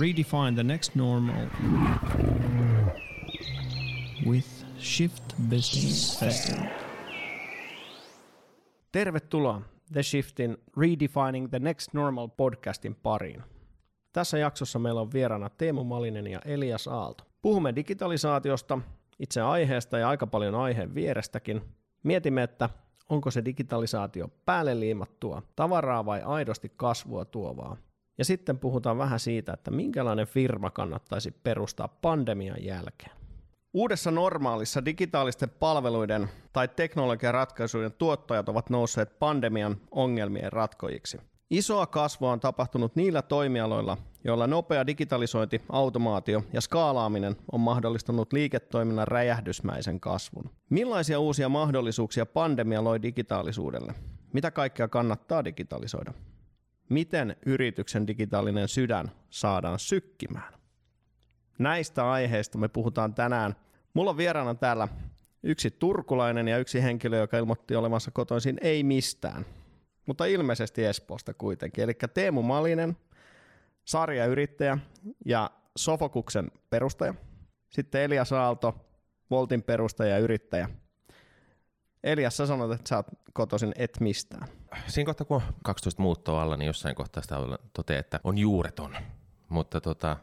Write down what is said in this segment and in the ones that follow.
Redefine the next normal with Shift Business Festival. Tervetuloa The Shiftin Redefining the Next Normal podcastin pariin. Tässä jaksossa meillä on vieraana Teemu Malinen ja Elias Aalto. Puhumme digitalisaatiosta, itse aiheesta ja aika paljon aiheen vierestäkin. Mietimme, että onko se digitalisaatio päälle liimattua, tavaraa vai aidosti kasvua tuovaa. Ja sitten puhutaan vähän siitä, että minkälainen firma kannattaisi perustaa pandemian jälkeen. Uudessa normaalissa digitaalisten palveluiden tai teknologian ratkaisujen tuottajat ovat nousseet pandemian ongelmien ratkojiksi. Isoa kasvua on tapahtunut niillä toimialoilla, joilla nopea digitalisointi, automaatio ja skaalaaminen on mahdollistanut liiketoiminnan räjähdysmäisen kasvun. Millaisia uusia mahdollisuuksia pandemia loi digitaalisuudelle? Mitä kaikkea kannattaa digitalisoida? Miten yrityksen digitaalinen sydän saadaan sykkimään? Näistä aiheista me puhutaan tänään. Mulla on vieraana täällä yksi turkulainen ja yksi henkilö, joka ilmoitti olevansa kotoisin ei mistään, mutta ilmeisesti Espoosta kuitenkin. Eli Teemu Malinen, sarjayrittäjä ja Sofokuksen perustaja. Sitten Elias Aalto, Voltin perustaja ja yrittäjä. Elias, sä sanoit, että sä oot kotoisin et mistään. Siinä kohtaa, kun on 12 muuttoa alla, niin jossain kohtaa sitä toteaa, että on juureton. Mutta tota,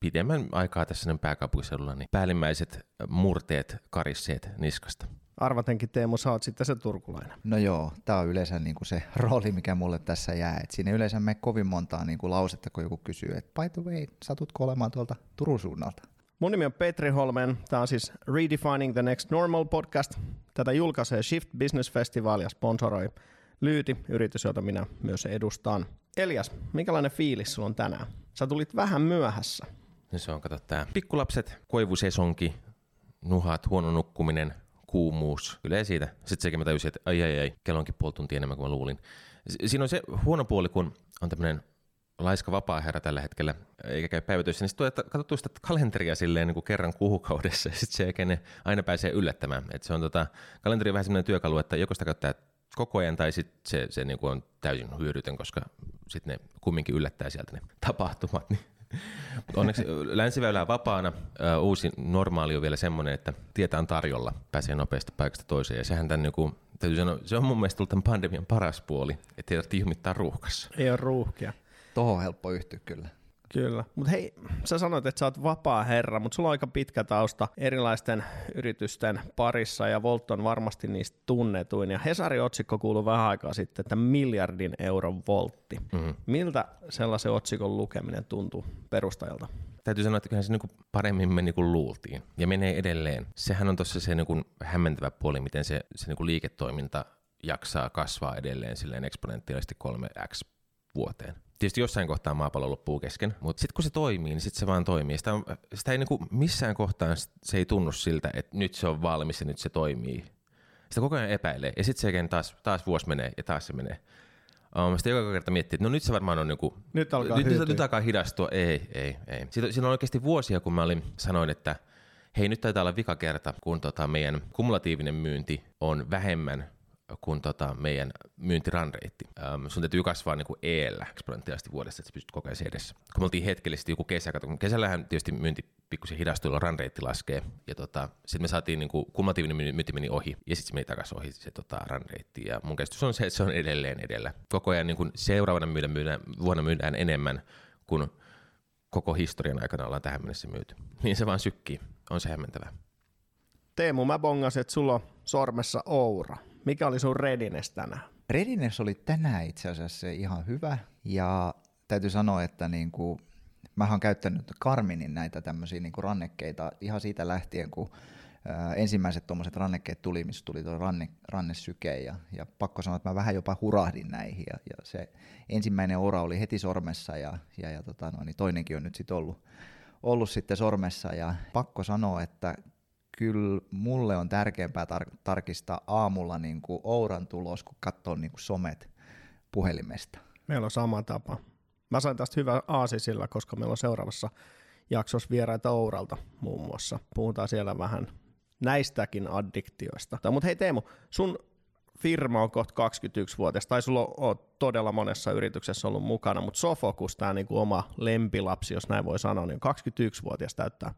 pidemmän aikaa tässä pääkaupunkiseudulla, niin päällimmäiset murteet karisseet niskasta. Arvatenkin Teemu, sä oot sitten se turkulainen. No joo, tämä on yleensä niin kuin se rooli, mikä mulle tässä jää. Et siinä yleensä me kovin montaa niin kuin lausetta, kun joku kysyy, että by the way, satutko olemaan tuolta Turun suunnalta? Mun nimi on Petri Holmen. Tämä on siis Redefining the Next Normal podcast. Tätä julkaisee Shift Business Festival ja sponsoroi Lyyti, yritys, jota minä myös edustan. Elias, minkälainen fiilis sulla on tänään? Sä tulit vähän myöhässä. No se on, kato tää. Pikkulapset, koivusesonki, nuhat, huono nukkuminen, kuumuus. Kyllä siitä. Sitten sekin mä täysin, että ai ai ai, kello onkin puoli tuntia enemmän kuin mä luulin. Siinä on se huono puoli, kun on tämmöinen laiska vapaa-herra tällä hetkellä, eikä käy päivätöissä, niin sitten tulee katsottua sitä kalenteria silleen niin kuin kerran kuukaudessa, ja sitten se eikä aina pääsee yllättämään. Et se on tota, kalenteri on vähän sellainen työkalu, että joko sitä käyttää koko ajan, tai sitten se, se niin kuin on täysin hyödytön, koska sitten ne kumminkin yllättää sieltä ne tapahtumat. Niin. Onneksi länsiväylää vapaana. Uusi normaali on vielä semmoinen, että tietää on tarjolla, pääsee nopeasti paikasta toiseen. Ja sehän tämän, niin kuin, täytyy sanoa, se on mun mielestä tullut tämän pandemian paras puoli, että ei tarvitse ruuhkassa. Ei ole ruuhkia. Tuohon on helppo yhtyä kyllä. Kyllä, mutta hei, sä sanoit, että sä oot vapaa herra, mutta sulla on aika pitkä tausta erilaisten yritysten parissa ja Volt on varmasti niistä tunnetuin. Ja Hesari-otsikko kuuluu vähän aikaa sitten, että miljardin euron voltti. Mm-hmm. Miltä sellaisen otsikon lukeminen tuntuu perustajalta? Täytyy sanoa, että kyllähän se niin paremmin meni kuin luultiin ja menee edelleen. Sehän on tuossa se niin hämmentävä puoli, miten se, se niin liiketoiminta jaksaa kasvaa edelleen silleen eksponentiaalisesti 3x vuoteen. Tietysti jossain kohtaa maapallo loppuu kesken, mutta sitten kun se toimii, niin sitten se vaan toimii. Sitä, on, sitä ei niinku missään kohtaa se ei tunnu siltä, että nyt se on valmis ja nyt se toimii. Sitä koko ajan epäilee ja sitten se taas, taas vuosi menee ja taas se menee. Um, sitten joka kerta miettii, että no nyt se varmaan on joku... Nyt alkaa nyt, nyt, nyt alkaa hidastua. Ei, ei, ei. Siitä, siinä on oikeasti vuosia, kun mä olin, sanoin, että hei nyt taitaa olla vika kerta, kun tota meidän kumulatiivinen myynti on vähemmän kuin tota meidän myyntiranreitti. Ähm, sun täytyy kasvaa niin kuin eellä eksponentiaalisesti vuodessa, että sä pystyt koko ajan edessä. Kun me oltiin hetkellisesti joku kesä, kun kesällähän tietysti myynti pikkusen hidastuu, ranreitti laskee, ja tota, sitten me saatiin niin kuin, kumulatiivinen myynti meni ohi, ja sitten se meni takaisin ohi se tota, ranreitti, ja mun käsitys on se, että se on edelleen edellä. Koko ajan niin kuin seuraavana myydään, myydään, vuonna myydään enemmän kuin koko historian aikana ollaan tähän mennessä myyty. Niin se vaan sykkii, on se hämmentävää. Teemu, mä bongasin, että sulla on sormessa Oura. Mikä oli sun redines tänään? Redines oli tänään itse asiassa ihan hyvä. Ja täytyy sanoa, että niin kuin, mä oon käyttänyt Karminin näitä tämmöisiä niin kuin rannekkeita ihan siitä lähtien, kun ää, ensimmäiset tuommoiset rannekkeet tuli, missä tuli tuo ranne, rannesyke. Ja, ja pakko sanoa, että mä vähän jopa hurahdin näihin. Ja, ja se ensimmäinen ora oli heti sormessa ja, ja, ja tota, no, niin toinenkin on nyt sitten ollut, ollut sitten sormessa. Ja pakko sanoa, että kyllä mulle on tärkeämpää tar- tarkistaa aamulla niin kuin Ouran tulos, kun katsoo niin kuin somet puhelimesta. Meillä on sama tapa. Mä sain tästä hyvä aasisilla, koska meillä on seuraavassa jaksossa vieraita Ouralta muun muassa. Puhutaan siellä vähän näistäkin addiktioista. Mutta hei Teemu, sun firma on kohta 21-vuotias, tai sulla on, todella monessa yrityksessä ollut mukana, mutta Sofocus, tämä niinku oma lempilapsi, jos näin voi sanoa, niin 21-vuotias täyttää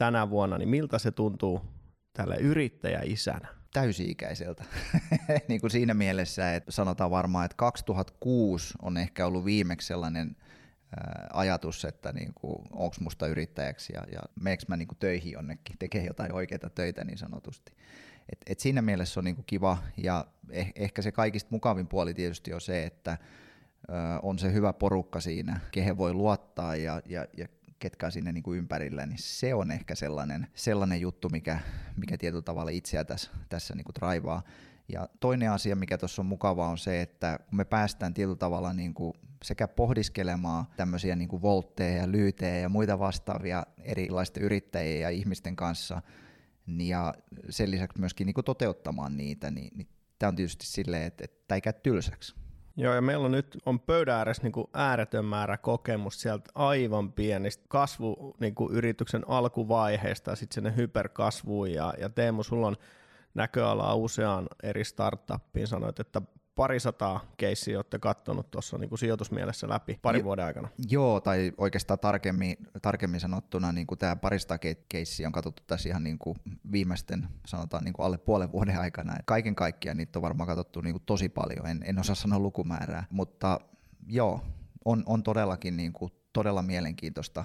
tänä vuonna, niin miltä se tuntuu tälle yrittäjäisänä? täysi-ikäiseltä. niin kuin siinä mielessä, että sanotaan varmaan, että 2006 on ehkä ollut viimeksi sellainen ajatus, että niin onko musta yrittäjäksi ja, ja meneekö mä niin kuin töihin jonnekin, tekee jotain oikeita töitä niin sanotusti. Et, et siinä mielessä on niin kuin kiva ja eh, ehkä se kaikista mukavin puoli tietysti on se, että ö, on se hyvä porukka siinä, kehen voi luottaa ja, ja, ja ketkä on sinne niin kuin ympärillä, niin se on ehkä sellainen, sellainen juttu, mikä, mikä tietyllä tavalla itseä tässä, tässä niin kuin draivaa. Ja toinen asia, mikä tuossa on mukavaa, on se, että kun me päästään tietyllä tavalla niin kuin sekä pohdiskelemaan tämmöisiä niin kuin voltteja ja lyytejä ja muita vastaavia erilaisten yrittäjien ja ihmisten kanssa, niin ja sen lisäksi myöskin niin kuin toteuttamaan niitä, niin, niin tämä on tietysti silleen, että, että tämä ei käy tylsäksi. Joo, ja meillä on nyt on pöydän ääressä niin kuin ääretön määrä kokemus sieltä aivan pienistä kasvu niin kuin yrityksen alkuvaiheesta sitten sinne hyperkasvuun. Ja, ja Teemu, sulla on näköalaa useaan eri startuppiin. Sanoit, että parisataa keissiä olette katsonut tuossa niin kuin sijoitusmielessä läpi parin jo, vuoden aikana. Joo, tai oikeastaan tarkemmin, tarkemmin sanottuna niin kuin tämä parista keissiä on katsottu tässä ihan niin kuin viimeisten, sanotaan niin kuin alle puolen vuoden aikana. Kaiken kaikkiaan niitä on varmaan katsottu niin kuin tosi paljon, en, en osaa sanoa lukumäärää, mutta joo, on, on todellakin niin kuin, todella mielenkiintoista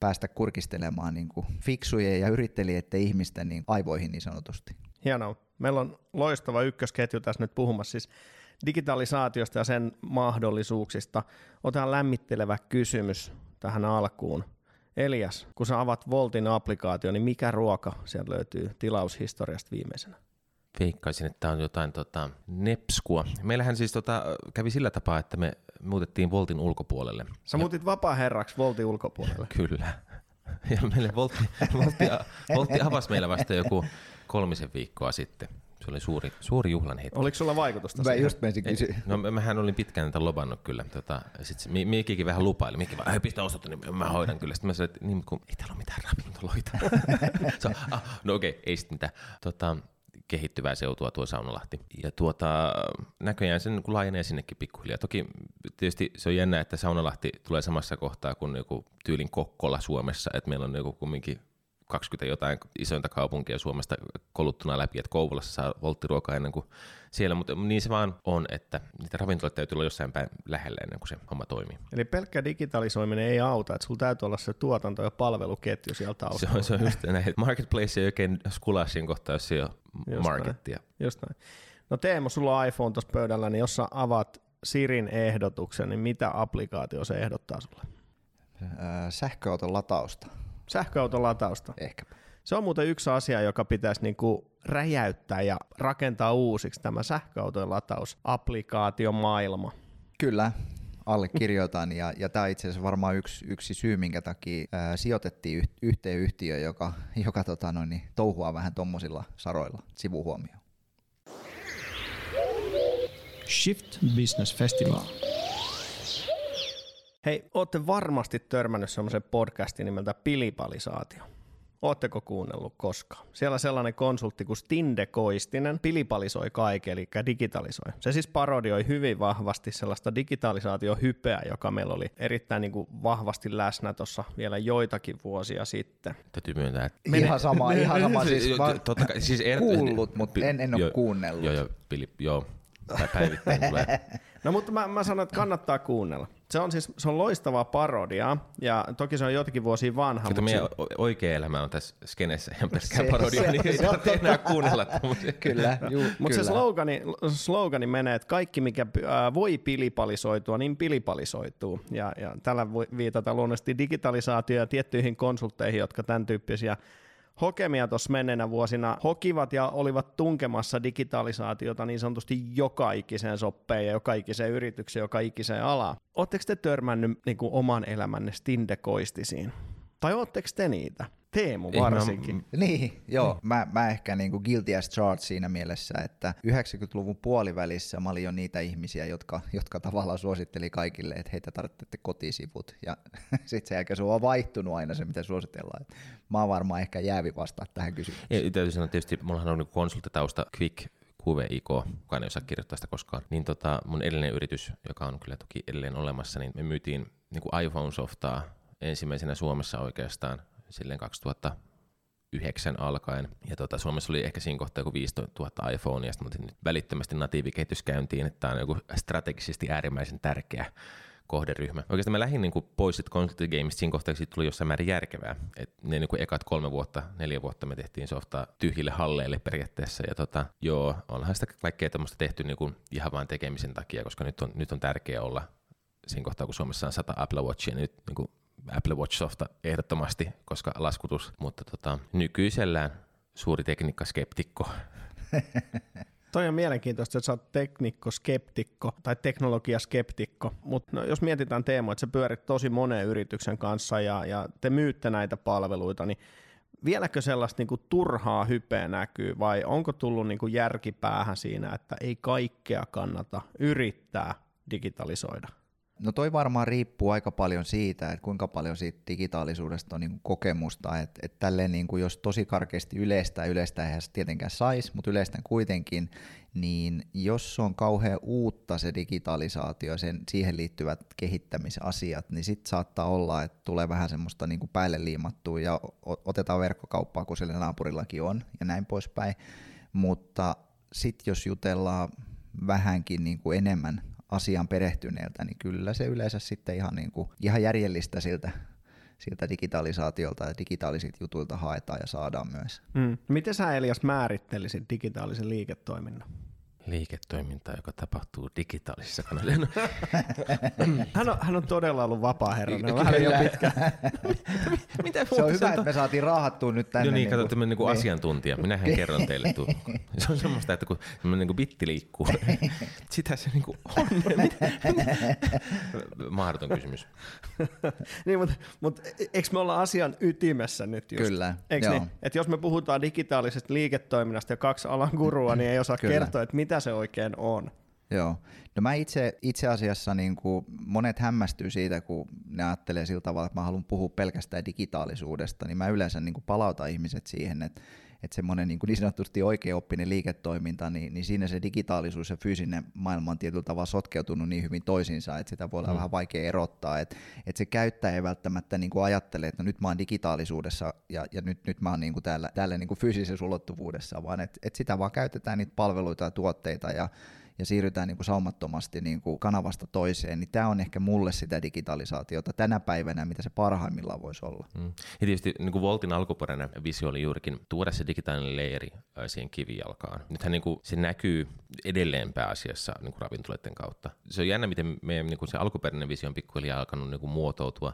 päästä kurkistelemaan niin kuin fiksujen ja yrittelijöiden ihmisten niin aivoihin niin sanotusti. Hienoa. Meillä on loistava ykkösketju tässä nyt puhumassa siis digitalisaatiosta ja sen mahdollisuuksista. Otetaan lämmittelevä kysymys tähän alkuun. Elias, kun sä avat Voltin applikaatio, niin mikä ruoka sieltä löytyy tilaushistoriasta viimeisenä? Veikkaisin, että tämä on jotain tota, nepskua. Meillähän siis tota, kävi sillä tapaa, että me muutettiin Voltin ulkopuolelle. Sä muutit vapaa-herraksi Voltin ulkopuolelle? Kyllä. Ja meille Voltti, Voltti, Voltti avasi meillä vasta joku kolmisen viikkoa sitten. Se oli suuri, suuri juhlan hetki. Oliko sulla vaikutusta Mä just menisin kysyä. No mähän olin pitkään tätä lobannut kyllä. Tota, sitten Mikikin vähän lupaili. Mikki vaan, pistä ostot, niin mä hoidan kyllä. Sitten mä sanoin, että niin, kun ei täällä ole mitään ravintoloita. so, ah, no okei, okay, ei sitten mitään. Tota, kehittyvää seutua tuo Saunalahti. Ja tuota, näköjään se niin laajenee sinnekin pikkuhiljaa. Toki tietysti se on jännä, että Saunalahti tulee samassa kohtaa kuin joku tyylin Kokkola Suomessa, että meillä on joku kumminkin 20 jotain isointa kaupunkia Suomesta koluttuna läpi, että Kouvolassa saa volttiruokaa ennen kuin siellä, mutta niin se vaan on, että niitä ravintoloita täytyy olla jossain päin lähellä ennen kuin se homma toimii. Eli pelkkä digitalisoiminen ei auta, että sulla täytyy olla se tuotanto- ja palveluketju sieltä taustalla. Se on, se on just näin, marketplace ei oikein skulaa siinä kohtaa, jos ei ole markettia. Just näin. No Teemu, sulla on iPhone tuossa pöydällä, niin jos sä avaat Sirin ehdotuksen, niin mitä applikaatio se ehdottaa sulle? Sähköauton latausta sähköauton latausta. Ehkäpä. Se on muuten yksi asia, joka pitäisi niinku räjäyttää ja rakentaa uusiksi, tämä sähköautojen latausapplikaatiomaailma. Kyllä, allekirjoitan, ja, ja tämä itse asiassa varmaan yksi, yksi syy, minkä takia ää, sijoitettiin yh, yhteen yhtiöön, joka, joka tota noin, niin, touhuaa vähän tuommoisilla saroilla sivuhuomioon. Shift Business Festival. Hei, olette varmasti törmännyt semmoisen podcastin nimeltä Pilipalisaatio. Ootteko kuunnellut koskaan? Siellä sellainen konsultti kuin Stinde Koistinen pilipalisoi kaiken, eli digitalisoi. Se siis parodioi hyvin vahvasti sellaista digitalisaatiohypeä, joka meillä oli erittäin niin kuin vahvasti läsnä tuossa vielä joitakin vuosia sitten. Täytyy myöntää, että... Mene... Ihan sama, ihan sama. Siis, vaan Totta kai, siis er... kuullut, mutta en, en ole jo, kuunnellut. Joo, joo, pili, joo. Päivittäin tulee. No mutta mä, mä sanon, että kannattaa kuunnella. Se on siis se on loistava parodia, ja toki se on jotakin vuosia vanha. Mutta meidän se... oikea elämä on tässä skenessä ihan pelkkää parodia, se, niin se, ei saa enää kuunnella Kyllä, Mutta se slogani, slogani menee, että kaikki mikä voi pilipalisoitua, niin pilipalisoituu. Ja, ja tällä voi viitata luonnollisesti digitalisaatio ja tiettyihin konsultteihin, jotka tämän tyyppisiä hokemia tuossa menneenä vuosina hokivat ja olivat tunkemassa digitalisaatiota niin sanotusti joka ikiseen soppeen ja joka ikiseen yritykseen, joka ikiseen alaan. Oletteko te törmännyt niin oman elämänne stindekoistisiin? Tai ootteko te niitä? Teemu varsinkin. Mä, niin, joo. Mm. Mä, mä ehkä niin kuin guilty as charged siinä mielessä, että 90-luvun puolivälissä mä olin jo niitä ihmisiä, jotka, jotka tavallaan suositteli kaikille, että heitä tarvitsette kotisivut. Ja sitten sen jälkeen se on vaihtunut aina se, mitä suositellaan. Mä oon varmaan ehkä jäävi vastaa tähän kysymykseen. Ja täytyy sanoa tietysti, mullahan on niin konsulttitausta Quick HuveIko, kukaan ei osaa kirjoittaa sitä koskaan. Niin tota, mun edellinen yritys, joka on kyllä toki edelleen olemassa, niin me myytiin niin kuin iPhone-softaa ensimmäisenä Suomessa oikeastaan silleen 2000 2009 alkaen. Ja tota, Suomessa oli ehkä siinä kohtaa joku 15 000 iPhonea, mä nyt välittömästi natiivikehitys käyntiin, että tämä on joku strategisesti äärimmäisen tärkeä kohderyhmä. Oikeastaan mä lähdin niin kuin pois sit Consulting Gameista siinä kohtaa, tuli jossain määrin järkevää. Et ne niin kuin ekat kolme vuotta, neljä vuotta me tehtiin softaa tyhjille halleille periaatteessa. Ja tota, joo, onhan sitä kaikkea tämmöistä tehty niin kuin ihan vain tekemisen takia, koska nyt on, nyt on tärkeää olla siinä kohtaa, kun Suomessa on 100 Apple Watchia, niin nyt niin kuin Apple Watch softa ehdottomasti, koska laskutus, mutta tota, nykyisellään suuri tekniikkaskeptikko. Toi on mielenkiintoista, että sä oot teknikko-skeptikko tai teknologiaskeptikko, mutta no, jos mietitään Teemo, että sä pyörit tosi monen yrityksen kanssa ja, ja te myytte näitä palveluita, niin vieläkö sellaista niin kuin turhaa hypeä näkyy vai onko tullut niin kuin järkipäähän siinä, että ei kaikkea kannata yrittää digitalisoida? No toi varmaan riippuu aika paljon siitä, että kuinka paljon siitä digitaalisuudesta on niin kokemusta. Että et tälleen niin kuin jos tosi karkeasti yleistä, yleistä eihän se tietenkään saisi, mutta yleistä kuitenkin, niin jos on kauhean uutta se digitalisaatio ja sen, siihen liittyvät kehittämisasiat, niin sitten saattaa olla, että tulee vähän semmoista niin kuin päälle liimattua ja otetaan verkkokauppaa, kun sillä naapurillakin on ja näin poispäin. Mutta sitten jos jutellaan vähänkin niin kuin enemmän asiaan perehtyneeltä, niin kyllä se yleensä sitten ihan, niin kuin, ihan järjellistä siltä, siltä digitalisaatiolta ja digitaalisilta jutuilta haetaan ja saadaan myös. Mm. Miten sä Elias määrittelisit digitaalisen liiketoiminnan? Liiketoimintaa, joka tapahtuu digitaalisissa kanavissa. hän, on, hän on todella ollut vapaa herra, on vähän jo pitkä. Mitä se on hyvä, että me saatiin raahattua nyt tänne. Joo niin, niin katsotaan niin kuin niin. asiantuntija. Minähän kerron teille. Tu- se on semmoista, että kun niin kuin bitti liikkuu, sitä se niin kuin on. Mahdoton kysymys. niin, mutta, mutta eikö me olla asian ytimessä nyt just? Kyllä, Eikö niin? Että jos me puhutaan digitaalisesta liiketoiminnasta ja kaksi alan gurua, niin ei osaa Kyllä. kertoa, että mitä se oikein on. Joo. No mä itse, itse asiassa niin kuin monet hämmästyy siitä, kun ne ajattelee sillä tavalla, että mä haluan puhua pelkästään digitaalisuudesta, niin mä yleensä niin kuin palautan ihmiset siihen, että että semmoinen niin, niin sanotusti oikeaoppinen liiketoiminta, niin, niin siinä se digitaalisuus ja fyysinen maailma on tietyllä tavalla sotkeutunut niin hyvin toisiinsa, että sitä voi olla mm. vähän vaikea erottaa, että, että se käyttäjä ei välttämättä niin kuin ajattele, että no nyt mä oon digitaalisuudessa ja, ja nyt, nyt mä oon niin kuin täällä, täällä niin kuin fyysisessä ulottuvuudessa, vaan että, että sitä vaan käytetään niitä palveluita ja tuotteita ja ja siirrytään niin kuin saumattomasti niin kuin kanavasta toiseen, niin tämä on ehkä mulle sitä digitalisaatiota tänä päivänä, mitä se parhaimmillaan voisi olla. Mm. Ja tietysti niin kuin Voltin alkuperäinen visio oli juurikin tuoda se digitaalinen leiri siihen kivijalkaan. Nythän niin kuin se näkyy edelleen pääasiassa niin kuin ravintoloiden kautta. Se on jännä, miten meidän niin kuin se alkuperäinen visio on pikkuhiljaa alkanut niin kuin muotoutua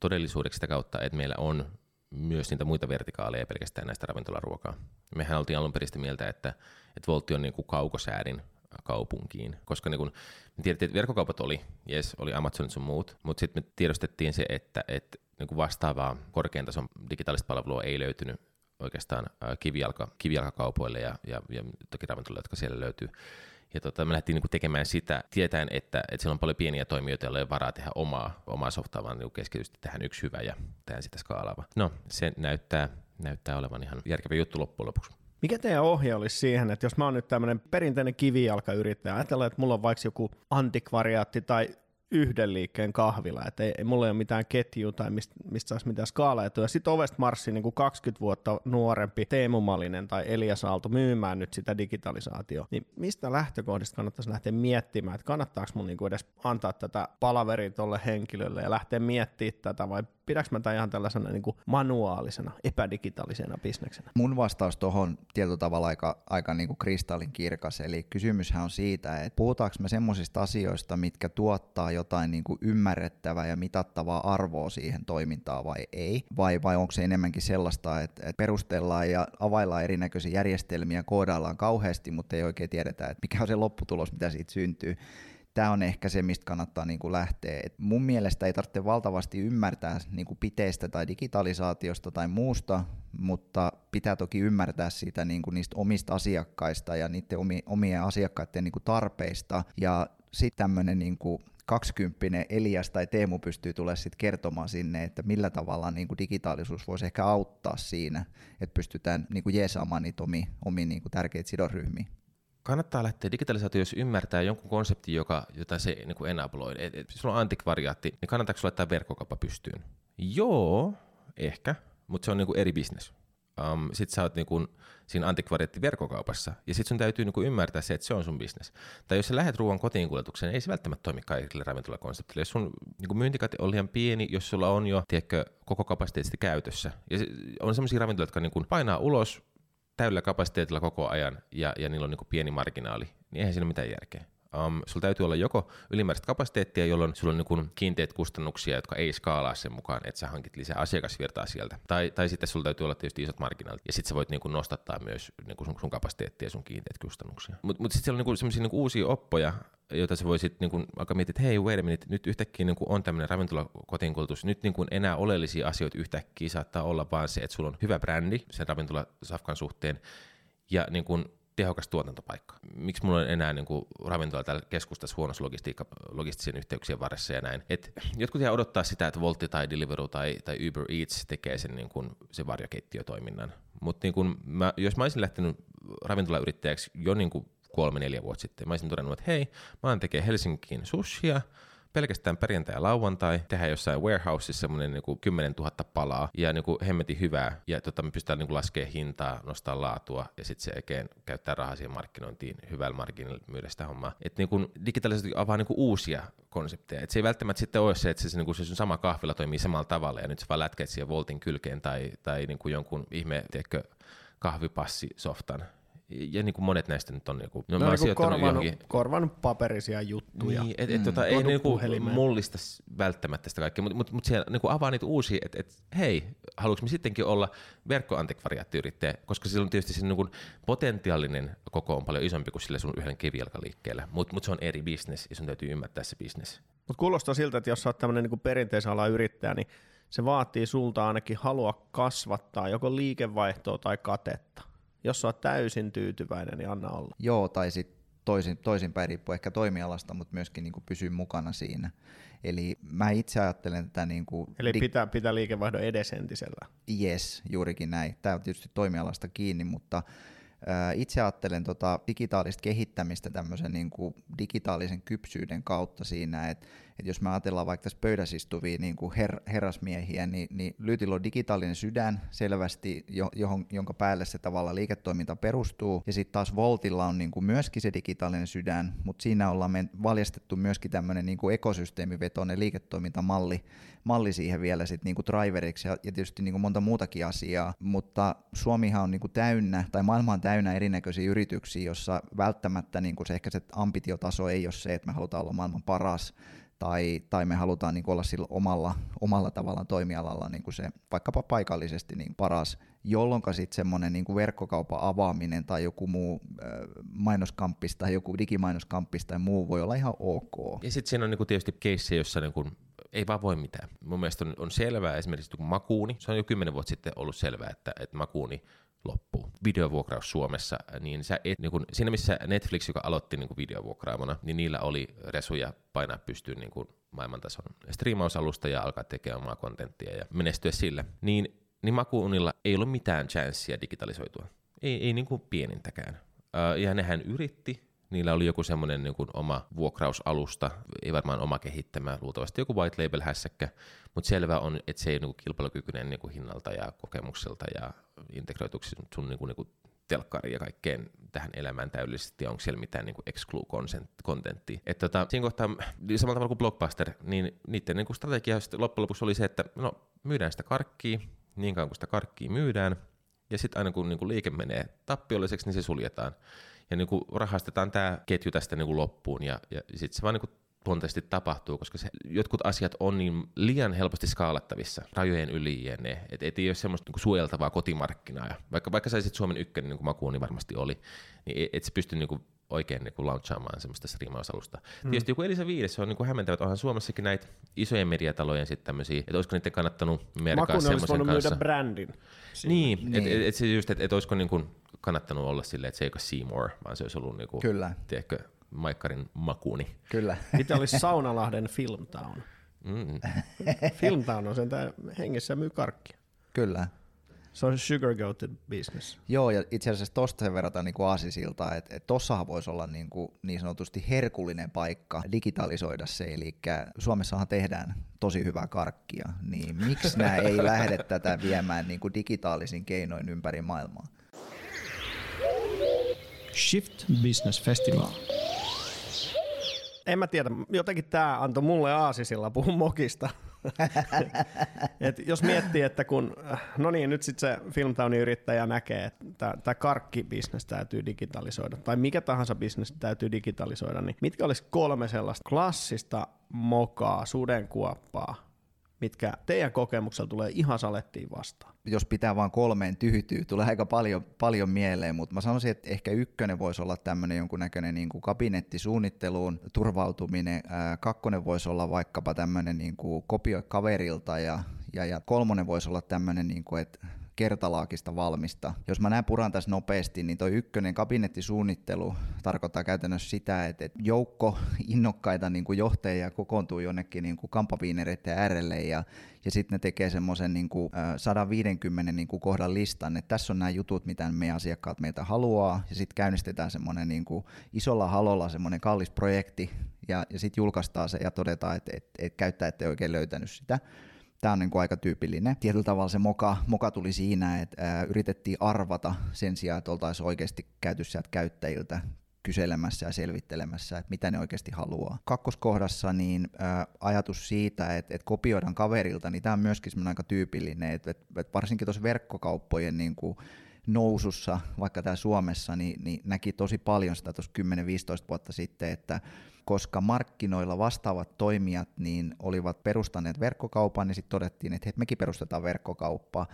todellisuudeksi sitä kautta, että meillä on myös niitä muita vertikaaleja pelkästään näistä ravintolaruokaa. Mehän oltiin alun perin mieltä, että, että Voltti on niin kuin kaukosäädin kaupunkiin, koska niin kun, me tiedettiin, että verkkokaupat oli, yes, oli Amazon sun muut, mutta sitten me tiedostettiin se, että, että niin vastaavaa korkean tason digitaalista palvelua ei löytynyt oikeastaan kivijalka, kivijalkakaupoille ja, ja, ja toki ravintoloille, jotka siellä löytyy. Ja tota, me lähdettiin niin tekemään sitä tietäen, että, että siellä on paljon pieniä toimijoita, joilla ei ole varaa tehdä omaa, omaa softaa, vaan niin keskitysti tähän yksi hyvä ja tehdään sitä skaalaava. No, se näyttää, näyttää olevan ihan järkevä juttu loppujen lopuksi. Mikä teidän ohje olisi siihen, että jos mä oon nyt tämmöinen perinteinen kivijalkayrittäjä, ajatellaan, että mulla on vaikka joku antikvariaatti tai yhden liikkeen kahvila, että ei, ei mulla ole mitään ketjua tai mistä, mistä saisi mitään skaalaetuja. Sitten ovesta marssi niin kuin 20 vuotta nuorempi Teemu Malinen tai Elias Aalto myymään nyt sitä digitalisaatio. Niin mistä lähtökohdista kannattaisi lähteä miettimään, että kannattaako mun niin edes antaa tätä palaveria tuolle henkilölle ja lähteä miettimään tätä vai pidäkö mä tämän ihan tällaisena niin kuin manuaalisena, epädigitaalisena bisneksenä? Mun vastaus tuohon tietyllä tavalla aika, aika niin kuin kristallin kirkas, eli kysymyshän on siitä, että puhutaanko me semmoisista asioista, mitkä tuottaa jotain niin kuin ymmärrettävää ja mitattavaa arvoa siihen toimintaan vai ei, vai, vai onko se enemmänkin sellaista, että, että perustellaan ja availlaan erinäköisiä järjestelmiä, koodaillaan kauheasti, mutta ei oikein tiedetä, että mikä on se lopputulos, mitä siitä syntyy tämä on ehkä se, mistä kannattaa niin kuin lähteä. Et mun mielestä ei tarvitse valtavasti ymmärtää niin kuin piteistä tai digitalisaatiosta tai muusta, mutta pitää toki ymmärtää siitä niin kuin niistä omista asiakkaista ja niiden omien asiakkaiden niin kuin tarpeista. Ja sitten tämmöinen niin kuin 20 Elias tai Teemu pystyy tulemaan sitten kertomaan sinne, että millä tavalla niin kuin digitaalisuus voisi ehkä auttaa siinä, että pystytään niin kuin jeesaamaan niitä omia, omia niin kuin tärkeitä sidosryhmiä. Kannattaa lähteä digitalisaatio, jos ymmärtää jonkun konseptin, joka, jota se niin kuin enabloi. Et, et, sulla on antikvariaatti, niin kannattaako laittaa verkkokauppa pystyyn? Joo, ehkä, mutta se on niin kuin eri bisnes. Um, sitten sä oot niinku siinä antikvariattiverkkokaupassa, ja sitten sun täytyy niinku ymmärtää se, että se on sun bisnes. Tai jos sä lähdet ruoan kotiin kuljetukseen, ei se välttämättä toimi kaikille ravintolakonseptille. Jos sun niinku myyntikate on liian pieni, jos sulla on jo tiedätkö, koko kapasiteetti käytössä, ja on sellaisia ravintoloita, jotka niinku painaa ulos täydellä kapasiteetilla koko ajan, ja, ja niillä on niinku pieni marginaali, niin eihän siinä mitään järkeä. Um, sulla täytyy olla joko ylimääräistä kapasiteettia, jolloin sulla on niin kiinteät kustannuksia, jotka ei skaalaa sen mukaan, että sä hankit lisää asiakasvirtaa sieltä. Tai, tai sitten sulla täytyy olla tietysti isot marginaalit, ja sitten sä voit niin kuin nostattaa myös niin kuin sun, sun kapasiteettia ja sun kiinteät kustannuksia. Mutta mut sitten siellä on niin sellaisia niin uusia oppoja, joita sä voisit niin kuin, alkaa miettiä, että hei, wait a minute, nyt yhtäkkiä niin on tämmöinen ravintolakotinkulutus, nyt niin kuin enää oleellisia asioita yhtäkkiä saattaa olla vaan se, että sulla on hyvä brändi sen ravintolasafkan suhteen, ja niin kuin tehokas tuotantopaikka. Miksi mulla on enää niin kuin, ravintola täällä keskustassa huonossa logistiikka, logistisen yhteyksien varressa ja näin. Et jotkut jää odottaa sitä, että Voltti tai Deliveroo tai, tai Uber Eats tekee sen, niin kuin, sen varjokeittiötoiminnan. Mutta niin jos mä olisin lähtenyt ravintolayrittäjäksi jo niin kuin kolme-neljä vuotta sitten, mä olisin todennut, että hei, mä oon tekee Helsinkiin sushia, pelkästään perjantai ja lauantai, tehdä jossain warehouseissa semmoinen niin 10 000 palaa ja niin kuin hemmetin hyvää ja tota, me pystytään niin laskemaan hintaa, nostaa laatua ja sitten se oikein käyttää rahaa siihen markkinointiin hyvällä markkinoilla myydä sitä hommaa. Et niin kuin digitaalisesti avaa niin kuin uusia konsepteja. Et se ei välttämättä sitten ole se, että se, niin kuin se sun sama kahvila toimii samalla tavalla ja nyt sä vaan lätket siihen Voltin kylkeen tai, tai niin kuin jonkun ihme, tiedätkö, kahvipassisoftan ja niin kuin monet näistä nyt on, niin kuin, no, no niin korvannut, johonkin... korvannut paperisia juttuja. Niin, et, et, mm. tota, ei niin kuin mullista välttämättä sitä kaikkea, mutta mut, mut siellä niin kuin avaa niitä uusia, että et, hei, haluaisimme sittenkin olla verkkoantikvariaattiyrittäjä, koska sillä on tietysti se niin kuin potentiaalinen koko on paljon isompi kuin sillä sun yhden kivijalkaliikkeellä, mutta mut se on eri bisnes ja sun täytyy ymmärtää se bisnes. Mutta kuulostaa siltä, että jos sä oot tämmöinen niin perinteisen alan yrittäjä, niin se vaatii sulta ainakin halua kasvattaa joko liikevaihtoa tai katetta jos sä oot täysin tyytyväinen, niin anna olla. Joo, tai sitten toisin, toisinpäin riippuu ehkä toimialasta, mutta myöskin niin kuin pysyä mukana siinä. Eli mä itse ajattelen tätä... Niin kuin Eli dig- pitää, pitää liikevaihdon edesentisellä. Yes, juurikin näin. Tämä on tietysti toimialasta kiinni, mutta itse ajattelen tota digitaalista kehittämistä tämmöisen niin kuin digitaalisen kypsyyden kautta siinä, että että jos me ajatellaan vaikka tässä pöydässä istuvia niin kuin her, herrasmiehiä, niin, niin Lyytillä on digitaalinen sydän selvästi, johon, jonka päälle se tavalla liiketoiminta perustuu, ja sitten taas Voltilla on niin kuin myöskin se digitaalinen sydän, mutta siinä ollaan me valjastettu myöskin tämmöinen niin kuin ekosysteemivetoinen liiketoimintamalli malli siihen vielä sit niin kuin driveriksi. Ja, ja tietysti niin kuin monta muutakin asiaa, mutta Suomihan on niin kuin täynnä, tai maailma on täynnä erinäköisiä yrityksiä, jossa välttämättä niin kuin se, ehkä se ambitiotaso ei ole se, että me halutaan olla maailman paras, tai, tai me halutaan niin olla sillä omalla, omalla tavallaan toimialalla niin kuin se vaikkapa paikallisesti niin paras, jolloin sitten semmoinen niin verkkokaupan avaaminen tai joku muu mainoskamppis tai joku digimainoskamppis tai muu voi olla ihan ok. Ja sitten siinä on niin kuin tietysti keissi, jossa niin kuin ei vaan voi mitään. Mun mielestä on, on selvää esimerkiksi kun Makuuni, se on jo kymmenen vuotta sitten ollut selvää, että, että Makuuni loppuu. Videovuokraus Suomessa, niin, sä et, niin kun, siinä missä Netflix, joka aloitti niin videovuokraamana, niin niillä oli resuja painaa pystyyn niin kun maailmantason striimausalusta ja alkaa tekemään omaa kontenttia ja menestyä sillä, niin, niin Makuunilla ei ollut mitään chanssia digitalisoitua. Ei, ei niin kuin pienintäkään. ja nehän yritti, Niillä oli joku semmoinen niin oma vuokrausalusta, ei varmaan oma kehittämä, luultavasti joku white label hässäkkä, mutta selvä on, että se ei ole niin kilpailukykyinen niin hinnalta ja kokemukselta ja integroituksi sun niin kuin, niin kuin telkkariin ja kaikkeen tähän elämään täydellisesti, onko siellä mitään niin exclude-kontenttia. Että tota, siinä kohtaa, samalla tavalla kuin Blockbuster, niin niiden niin kuin strategia loppujen lopuksi oli se, että no, myydään sitä karkkia, niin kauan kuin sitä karkkia myydään, ja sitten aina kun niin kuin liike menee tappiolliseksi, niin se suljetaan ja niin kuin rahastetaan tämä ketju tästä niin kuin loppuun ja, ja sitten se vaan niin kuin luontaisesti tapahtuu, koska se, jotkut asiat on niin liian helposti skaalattavissa rajojen yli jne. Että et ei ole semmoista niin suojeltavaa kotimarkkinaa. Ja vaikka, vaikka saisit Suomen ykkönen, niin kuin Makuuni varmasti oli, niin et, et se pysty niin kuin oikein niin kuin launchaamaan semmoista striimausalusta. Hmm. Tietysti joku Elisa 5, se on niin kuin hämmentävä, että onhan Suomessakin näitä isojen mediatalojen sitten tämmöisiä, että olisiko niiden kannattanut merkaa semmoisen kanssa. myydä brändin. Siinä. Niin, niin. että et, et se just, että et olisiko niin kuin kannattanut olla silleen, että se ei ole Seymour, vaan se olisi ollut niin kuin, Kyllä. tiedätkö, Maikkarin makuuni. Kyllä. Mitä olisi Saunalahden Filmtown? Mm. Filmtown on sen hengessä myy karkkia. Kyllä. Se on sugar goated business. Joo, ja itse asiassa tosta sen verrataan niin aasisilta, että, että tossahan voisi olla niin, kuin niin sanotusti herkullinen paikka digitalisoida se, eli Suomessahan tehdään tosi hyvää karkkia, niin miksi nämä ei lähde tätä viemään niin kuin digitaalisin keinoin ympäri maailmaa? Shift Business Festival. En mä tiedä, jotenkin tämä antoi mulle aasisilla puhua mokista. Et jos miettii, että kun, no niin, nyt sitten se Filmtownin yrittäjä näkee, että tämä karkkibisnes täytyy digitalisoida, tai mikä tahansa bisnes täytyy digitalisoida, niin mitkä olisi kolme sellaista klassista mokaa, sudenkuoppaa, mitkä teidän kokemuksella tulee ihan salettiin vastaan? Jos pitää vain kolmeen tyytyy, tulee aika paljon, paljon mieleen, mutta mä sanoisin, että ehkä ykkönen voisi olla tämmöinen jonkunnäköinen niin kuin kabinettisuunnitteluun turvautuminen, ää, kakkonen voisi olla vaikkapa tämmöinen niin kuin kopioi kaverilta ja, ja, ja kolmonen voisi olla tämmöinen, niin kuin, että kertalaakista valmista. Jos mä näen puran tässä nopeasti, niin toi ykkönen kabinettisuunnittelu tarkoittaa käytännössä sitä, että joukko innokkaita niin kuin johtajia kokoontuu jonnekin niin kuin kampaviinereiden äärelle ja, ja sitten ne tekee semmoisen niin 150 niin kuin kohdan listan, että tässä on nämä jutut, mitä meidän asiakkaat meiltä haluaa, ja sitten käynnistetään semmoinen niin kuin isolla halolla semmoinen kallis projekti, ja, ja sitten julkaistaan se ja todetaan, että, että, että käyttäjät ei oikein löytänyt sitä. Tämä on niin kuin aika tyypillinen. Tietyllä tavalla se moka, moka tuli siinä, että ää, yritettiin arvata sen sijaan, että oltaisiin oikeasti käyty sieltä käyttäjiltä kyselemässä ja selvittelemässä, että mitä ne oikeasti haluaa. Kakkoskohdassa niin ää, ajatus siitä, että, että kopioidaan kaverilta, niin tämä on myöskin aika tyypillinen, että, että, että varsinkin tuossa verkkokauppojen niin kuin nousussa, vaikka täällä Suomessa, niin, niin näki tosi paljon sitä tuossa 10-15 vuotta sitten, että koska markkinoilla vastaavat toimijat niin olivat perustaneet verkkokaupan, niin sitten todettiin, että mekin perustetaan verkkokauppaa.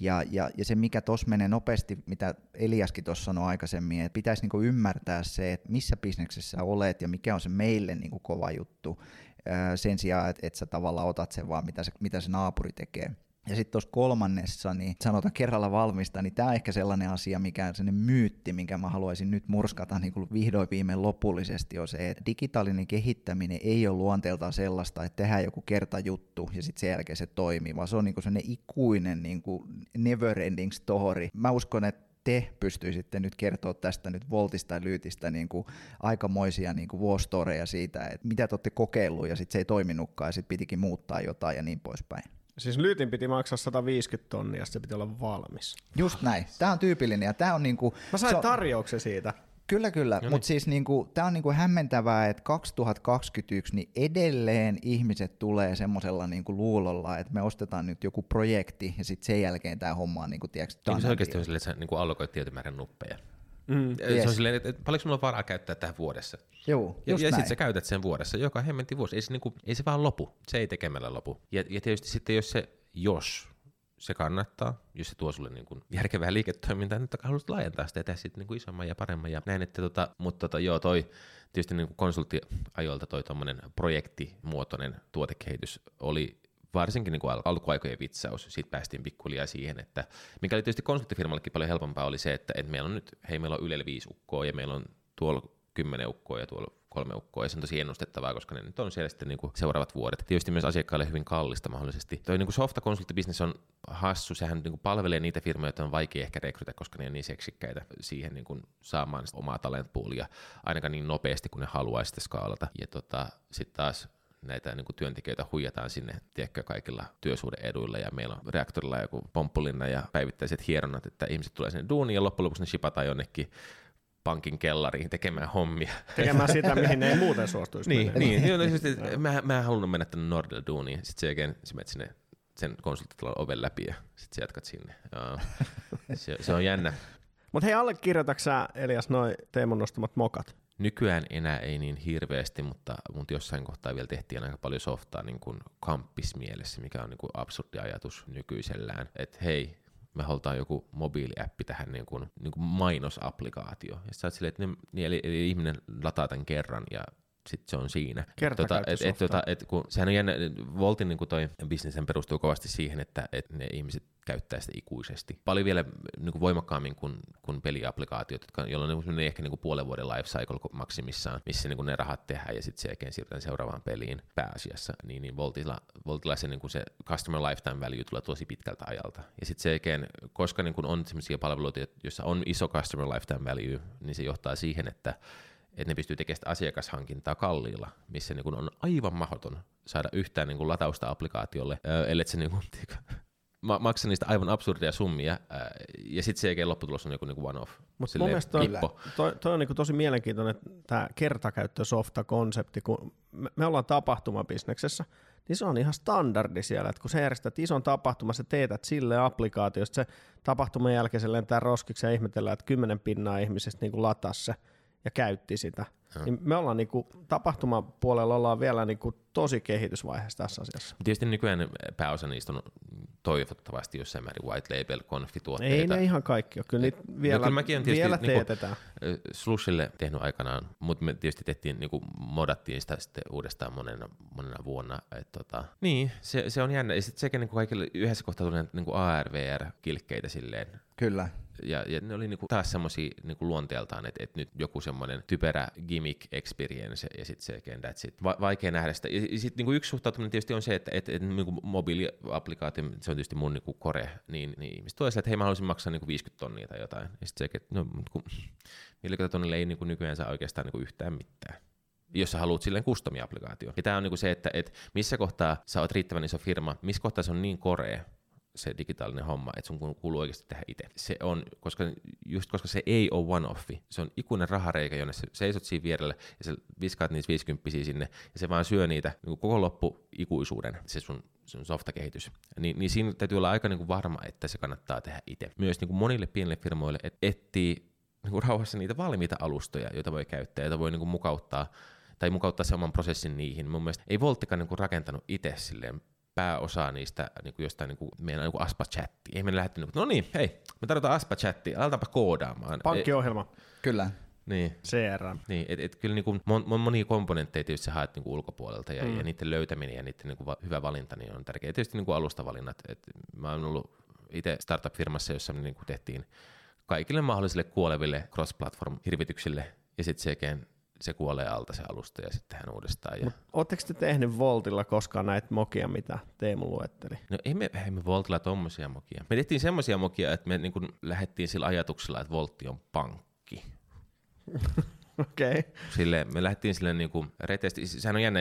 Ja, ja, ja se, mikä tuossa menee nopeasti, mitä Eliaskin tuossa sanoi aikaisemmin, että pitäisi niinku ymmärtää se, että missä bisneksessä olet ja mikä on se meille niinku kova juttu, sen sijaan, että, että sä tavallaan otat sen vaan, mitä se, mitä se naapuri tekee. Ja sitten tuossa kolmannessa, niin sanotaan kerralla valmista, niin tämä on ehkä sellainen asia, mikä on sellainen myytti, minkä mä haluaisin nyt murskata niin kuin vihdoin viimein lopullisesti, on se, että digitaalinen kehittäminen ei ole luonteeltaan sellaista, että tehdään joku kertajuttu ja sitten sen jälkeen se toimii, vaan se on niin kuin sellainen ikuinen niin kuin never ending story. Mä uskon, että te pystyisitte nyt kertoa tästä nyt Voltista ja Lyytistä niin kuin aikamoisia niin kuin vuostoreja siitä, että mitä te olette kokeillut ja sitten se ei toiminutkaan ja sitten pitikin muuttaa jotain ja niin poispäin. Siis Lyytin piti maksaa 150 tonnia, se piti olla valmis. Just näin. Tämä on tyypillinen ja tämä on niinku... Mä sain on, tarjouksen siitä. Kyllä, kyllä. No niin. Mutta siis niinku, tämä on niinku hämmentävää, että 2021 niin edelleen ihmiset tulee semmoisella niinku luulolla, että me ostetaan nyt joku projekti ja sitten sen jälkeen tämä homma on niinku, tiedätkö, Niin se oikeasti on silleen, että sä niinku allokoit tietyn määrän nuppeja. Mm, yes. Se on silleen, että paljonko mulla on varaa käyttää tähän vuodessa. Joo, ja, ja sitten sä käytät sen vuodessa, joka hemmentin vuosi. Ei se, niinku, ei se vaan lopu, se ei tekemällä lopu. Ja, ja tietysti sitten jos se, jos se kannattaa, jos se tuo sulle niin kuin järkevää liiketoimintaa, niin haluaisit laajentaa sitä ja tehdä sitten niin kuin isomman ja paremman ja näin, että tota, mutta tota, joo, toi tietysti niin kuin konsulttiajoilta toi tuommoinen projektimuotoinen tuotekehitys oli varsinkin niin kuin al- alkuaikojen vitsaus, siitä päästiin pikkuhiljaa siihen, että mikä oli tietysti konsulttifirmallekin paljon helpompaa oli se, että, että meillä on nyt, hei meillä on Ylellä viisi ukkoa ja meillä on tuolla kymmenen ukkoa ja tuolla kolme ukkoa, ja se on tosi ennustettavaa, koska ne nyt on siellä sitten niin kuin seuraavat vuodet. Tietysti myös asiakkaille hyvin kallista mahdollisesti. Toi niin kuin softakonsulttibisnes on hassu, sehän niin kuin palvelee niitä firmoja, joita on vaikea ehkä rekrytä, koska ne on niin seksikkäitä siihen niin kuin saamaan omaa talentpoolia ainakaan niin nopeasti kuin ne haluaisi skaalata. Ja tota, sitten taas näitä niin kuin työntekijöitä huijataan sinne, tiedätkö, kaikilla työsuhdeeduilla ja meillä on reaktorilla joku pomppulinna ja päivittäiset hieronnat, että ihmiset tulee sinne duuniin ja loppujen lopuksi ne shipataan jonnekin pankin kellariin tekemään hommia. Tekemään sitä, mihin ne ei muuten suostuisi. niin, niin. niin. niin siis, mä, mä en halunnut mennä tänne Nordel duuniin. Sitten sen jälkeen sä menet sinne sen konsulttitalon oven läpi ja sitten sä jatkat sinne. se, se, on jännä. Mutta hei, allekirjoitatko sä Elias noin Teemon nostamat mokat? Nykyään enää ei niin hirveästi, mutta, mutta jossain kohtaa vielä tehtiin aika paljon softaa niin kuin kamppismielessä, mikä on niin kuin absurdi ajatus nykyisellään. Että hei, me halutaan joku mobiiliäppi tähän niin kuin, niin kuin mainosapplikaatio. Ja sä silleen, että ne, niin, eli, eli, ihminen lataa tämän kerran ja sit se on siinä. Tota, et, et, tota, et, kun, sehän on jännä, Voltin niin toi bisneshän perustuu kovasti siihen, että et ne ihmiset käyttää sitä ikuisesti. Paljon vielä niin kuin voimakkaammin kuin, kuin peliaplikaatiot, jotka, jolloin on niin ehkä niin kuin puolen vuoden life cycle maksimissaan, missä niin kuin ne rahat tehdään ja sitten sen jälkeen siirrytään seuraavaan peliin pääasiassa. Niin, niin Voltilla, Voltilla se, niin kuin se customer lifetime value tulee tosi pitkältä ajalta. Ja sitten sen jälkeen, koska niin kuin on sellaisia palveluita, joissa on iso customer lifetime value, niin se johtaa siihen, että että ne pystyy tekemään sitä asiakashankintaa kalliilla, missä niin kun on aivan mahdoton saada yhtään niin kun latausta applikaatiolle, ellei se niin maksa niistä aivan absurdia summia, ää, ja sitten se lopputulos on joku niinku one-off. Mutta mun mielestä toi, toi, toi on niinku tosi mielenkiintoinen tämä kertakäyttösofta-konsepti, kun me, me ollaan tapahtumabisneksessä, niin se on ihan standardi siellä, että kun sä järjestät ison tapahtuman, sä teetät sille applikaatiosta, se tapahtuman jälkeen se lentää roskiksi ja ihmetellään, että kymmenen pinnaa ihmisestä niin lataa se ja käytti sitä. Niin me ollaan niinku, tapahtumapuolella ollaan vielä niinku tosi kehitysvaiheessa tässä asiassa. Tietysti nykyään pääosa niistä on toivottavasti jossain määrin white label konfituotteita. Ei ne ihan kaikki ole, kyllä niitä vielä, kyllä mäkin olen tietysti vielä niinku- teetetään. Slushille tehnyt aikanaan, mutta me tietysti tehtiin, niin kuin modattiin sitä sitten uudestaan monena, monena vuonna. Et tota, niin, se, se, on jännä. Ja sitten sekä niin kuin kaikille yhdessä kohtaa tuli niin kuin ARVR-kilkkeitä silleen, Kyllä. Ja, ja ne oli niinku taas semmoisia niinku luonteeltaan, että et nyt joku semmoinen typerä gimmick experience ja sitten se again, that's it. Va- vaikea nähdä sitä. Ja sitten niinku yksi suhtautuminen tietysti on se, että et, et, niinku mobiiliaplikaatio, se on tietysti mun niinku core, niin, niin ihmiset tulee että hei mä haluaisin maksaa niinku 50 tonnia tai jotain. Ja sitten se, että no, kun 50 tonnille ei niinku nykyään saa oikeastaan niinku yhtään mitään jos sä haluat silleen custom-applikaatio. Ja tämä on niinku se, että et missä kohtaa sä oot riittävän iso firma, missä kohtaa se on niin korea, se digitaalinen homma, että sun kuuluu oikeasti tehdä itse. Se on, koska, just koska se ei ole one-offi, se on ikuinen rahareikä, jonne sä seisot siinä vierellä ja sä viskaat niitä 50 sinne ja se vaan syö niitä niin koko loppu ikuisuuden, se sun, sun softakehitys. Ni, niin siinä täytyy olla aika niin kuin varma, että se kannattaa tehdä itse. Myös niin kuin monille pienille firmoille, että etsii niin kuin rauhassa niitä valmiita alustoja, joita voi käyttää, joita voi niin kuin mukauttaa tai mukauttaa se oman prosessin niihin. Mun mielestä ei Volttikaan niin kuin rakentanut itse silleen pääosaa niistä niin kuin jostain niin kuin meidän niin Aspa-chatti. Ei me lähdetty, niin kuin, no niin, hei, me tarvitaan Aspa-chatti, aletaanpa koodaamaan. Pankkiohjelma, Kyllä. E, niin, CRM. niin et, et kyllä niin kuin, mon, mon, monia komponentteja tietysti sä haet niin kuin ulkopuolelta ja, Mm. ja niiden löytäminen ja niiden niin kuin va, hyvä valinta niin on tärkeää. Tietysti niin kuin alustavalinnat. Et mä oon ollut itse startup-firmassa, jossa me niin kuin tehtiin kaikille mahdollisille kuoleville cross-platform-hirvityksille ja sitten se, oikein- se kuolee alta se alusta ja sitten tehdään uudestaan. Ja... Oletteko te tehnyt Voltilla koskaan näitä mokia, mitä Teemu luetteli? No ei me, ei me Voltilla tommosia mokia. Me tehtiin semmoisia mokia, että me niin kuin lähdettiin sillä ajatuksella, että Voltti on pankki. Okei. Okay. Sille, me lähdettiin sille niin kuin retesti. Sehän on jännä,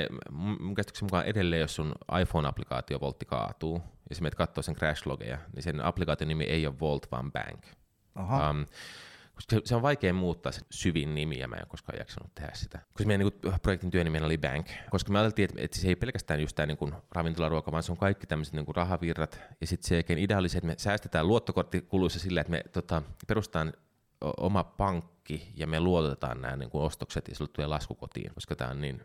mun käsityksen mukaan edelleen, jos sun iPhone-applikaatio Voltti kaatuu, ja sä menet katsoo sen crash-logeja, niin sen applikaation nimi ei ole Volt, vaan Bank. Aha. Um, koska se, on vaikea muuttaa se syvin nimi, ja mä en koskaan jaksanut tehdä sitä. Koska meidän niin kuin, projektin työnimi oli Bank, koska me ajateltiin, että, että se ei pelkästään just tämä niin ravintolaruoka, vaan se on kaikki tämmöiset niin rahavirrat, ja sitten se oikein idea oli se, että me säästetään luottokorttikuluissa sillä, että me tota, perustetaan oma pankki, ja me luotetaan nämä niin kuin, ostokset, ja sulle tulee lasku kotiin, koska tämä on niin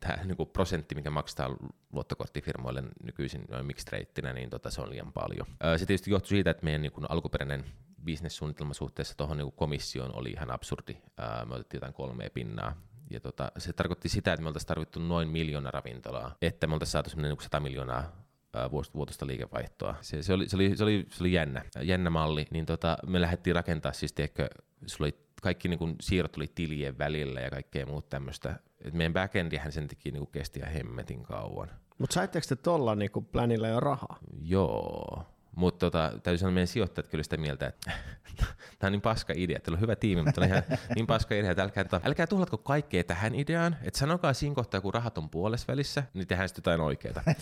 tämä niin kuin prosentti, mikä maksetaan luottokorttifirmoille nykyisin noin mixed rateina, niin tota, se on liian paljon. Öö, Se tietysti johtui siitä, että meidän niin kuin alkuperäinen bisnessuunnitelma suhteessa tuohon niin komissioon oli ihan absurdi. Öö, Me otettiin jotain kolmea pinnaa. Ja tota, se tarkoitti sitä, että me oltaisiin tarvittu noin miljoona ravintolaa, että me oltaisiin saatu semmoinen niin 100 miljoonaa ää, vuos- vuotuista liikevaihtoa. Se, se, oli, se, oli, se, oli, se oli jännä, jännä malli. Niin tota, me lähdettiin rakentaa siis, tiedätkö, sulla oli kaikki niin kuin, siirrot oli tilien välillä ja kaikkea muuta tämmöistä. Et meidän backendihän sen teki niin kuin, kesti ihan hemmetin kauan. Mutta saitteko te tuolla niinku plänillä jo rahaa? Joo. Mutta tota, täytyy sanoa, meidän sijoittajat kyllä sitä mieltä, että tämä on niin paska idea. Teillä on hyvä tiimi, mutta on ihan niin paska idea, että älkää, tota, älkää tuhlatko kaikkea tähän ideaan. Että sanokaa siinä kohtaa, kun rahat on puolessa välissä, niin tehdään sitten jotain oikeaa.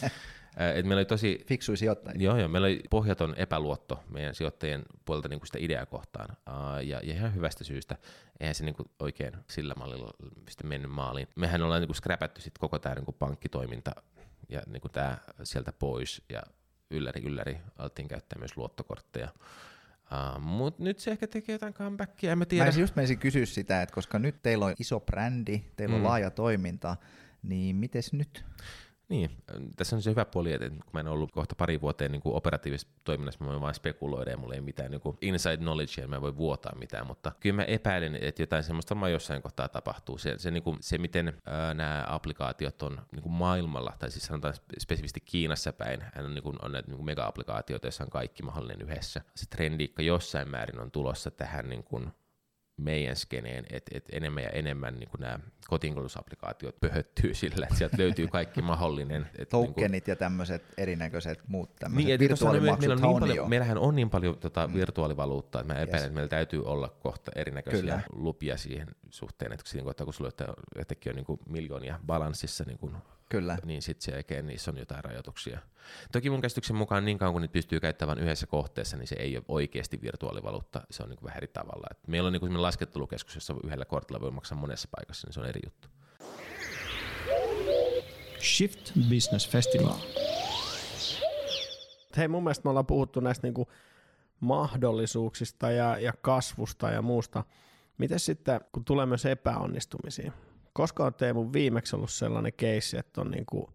Et meillä oli tosi Fiksui sijoittajia. Joo, joo, meillä oli pohjaton epäluotto meidän sijoittajien puolelta niin kuin sitä ideaa kohtaan, uh, ja, ja ihan hyvästä syystä. Eihän se niin kuin oikein sillä mallilla sitten mennyt maaliin. Mehän ollaan niin kuin scrapätty sit koko tämä niin kuin pankkitoiminta ja niin kuin tämä sieltä pois, ja ylläri ylläri alettiin käyttää myös luottokortteja. Uh, Mutta nyt se ehkä tekee jotain comebackia, en mä Mä tiedä. ensin just menisin kysyä sitä, että koska nyt teillä on iso brändi, teillä on Mm. laaja toiminta, niin mites nyt? Niin, tässä on se hyvä puoli, että kun mä en ollut kohta pari vuoteen niin operatiivisessa toiminnassa, mä voin vain spekuloida ja mulla ei mitään niin inside knowledge ja mä voi vuotaa mitään, mutta kyllä mä epäilen, että jotain semmoista varmaan jossain kohtaa tapahtuu. Se, se, niin kuin, se miten ää, nämä applikaatiot on niin kuin maailmalla, tai siis sanotaan spesifisti Kiinassa päin, on, niin kuin, on näitä niin mega-applikaatioita, joissa on kaikki mahdollinen yhdessä. Se trendi jossain määrin on tulossa tähän niin kuin meidän skeneen, että et enemmän ja enemmän niin nämä kotiinkuljetusapplikaatiot pöhöttyy sillä, että sieltä löytyy kaikki mahdollinen. Et Tokenit niin kuin, ja tämmöiset erinäköiset muut tämmöiset niin, virtuaalimaksut meillä on niin paljon, Meillähän on niin paljon tota, mm. virtuaalivaluuttaa, että mä epäilen, yes. että meillä täytyy olla kohta erinäköisiä Kyllä. lupia siihen suhteen, että siinä kohtaa, kun sulla on, on niin kuin miljoonia balanssissa niin kuin Kyllä. Niin sitten se jälkeen niissä on jotain rajoituksia. Toki mun käsityksen mukaan niin kauan kun niitä pystyy käyttämään yhdessä kohteessa, niin se ei ole oikeasti virtuaalivaluutta, se on niin kuin vähän eri tavalla. Et meillä on niin kuin laskettelukeskus, jossa yhdellä kortilla voi maksaa monessa paikassa, niin se on eri juttu. Shift Business Festival. Hei, mun mielestä me ollaan puhuttu näistä niinku mahdollisuuksista ja, ja kasvusta ja muusta. Miten sitten, kun tulee myös epäonnistumisia? Koska on Teemu viimeksi ollut sellainen keissi, että on niin kuin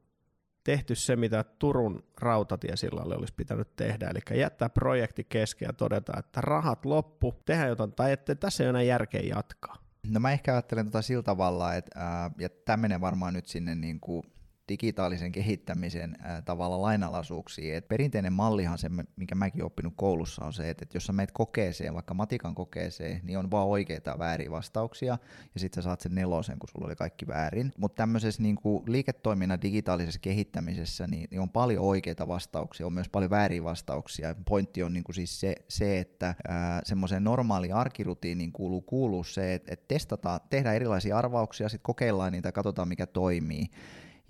tehty se, mitä Turun rautatiesillalle olisi pitänyt tehdä, eli jättää projekti kesken ja todeta, että rahat loppu, tehdään jotain, tai että tässä ei enää järkeä jatkaa. No mä ehkä ajattelen tota sillä tavalla, että, ää, ja tämä menee varmaan nyt sinne niin kuin digitaalisen kehittämisen ää, tavalla lainalaisuuksiin. Et perinteinen mallihan se, minkä mäkin oppinut koulussa, on se, että, että jos sä meet kokeeseen, vaikka matikan kokeeseen, niin on vaan oikeita ja vääriä vastauksia, ja sitten sä saat sen nelosen, kun sulla oli kaikki väärin. Mutta tämmöisessä niin liiketoiminnan digitaalisessa kehittämisessä niin, niin on paljon oikeita vastauksia, on myös paljon vääriä vastauksia. Pointti on niin kuin siis se, se että semmoiseen normaaliin arkirutiiniin kuuluu, kuuluu se, että, että testataan, tehdään erilaisia arvauksia, sitten kokeillaan niitä, katsotaan mikä toimii.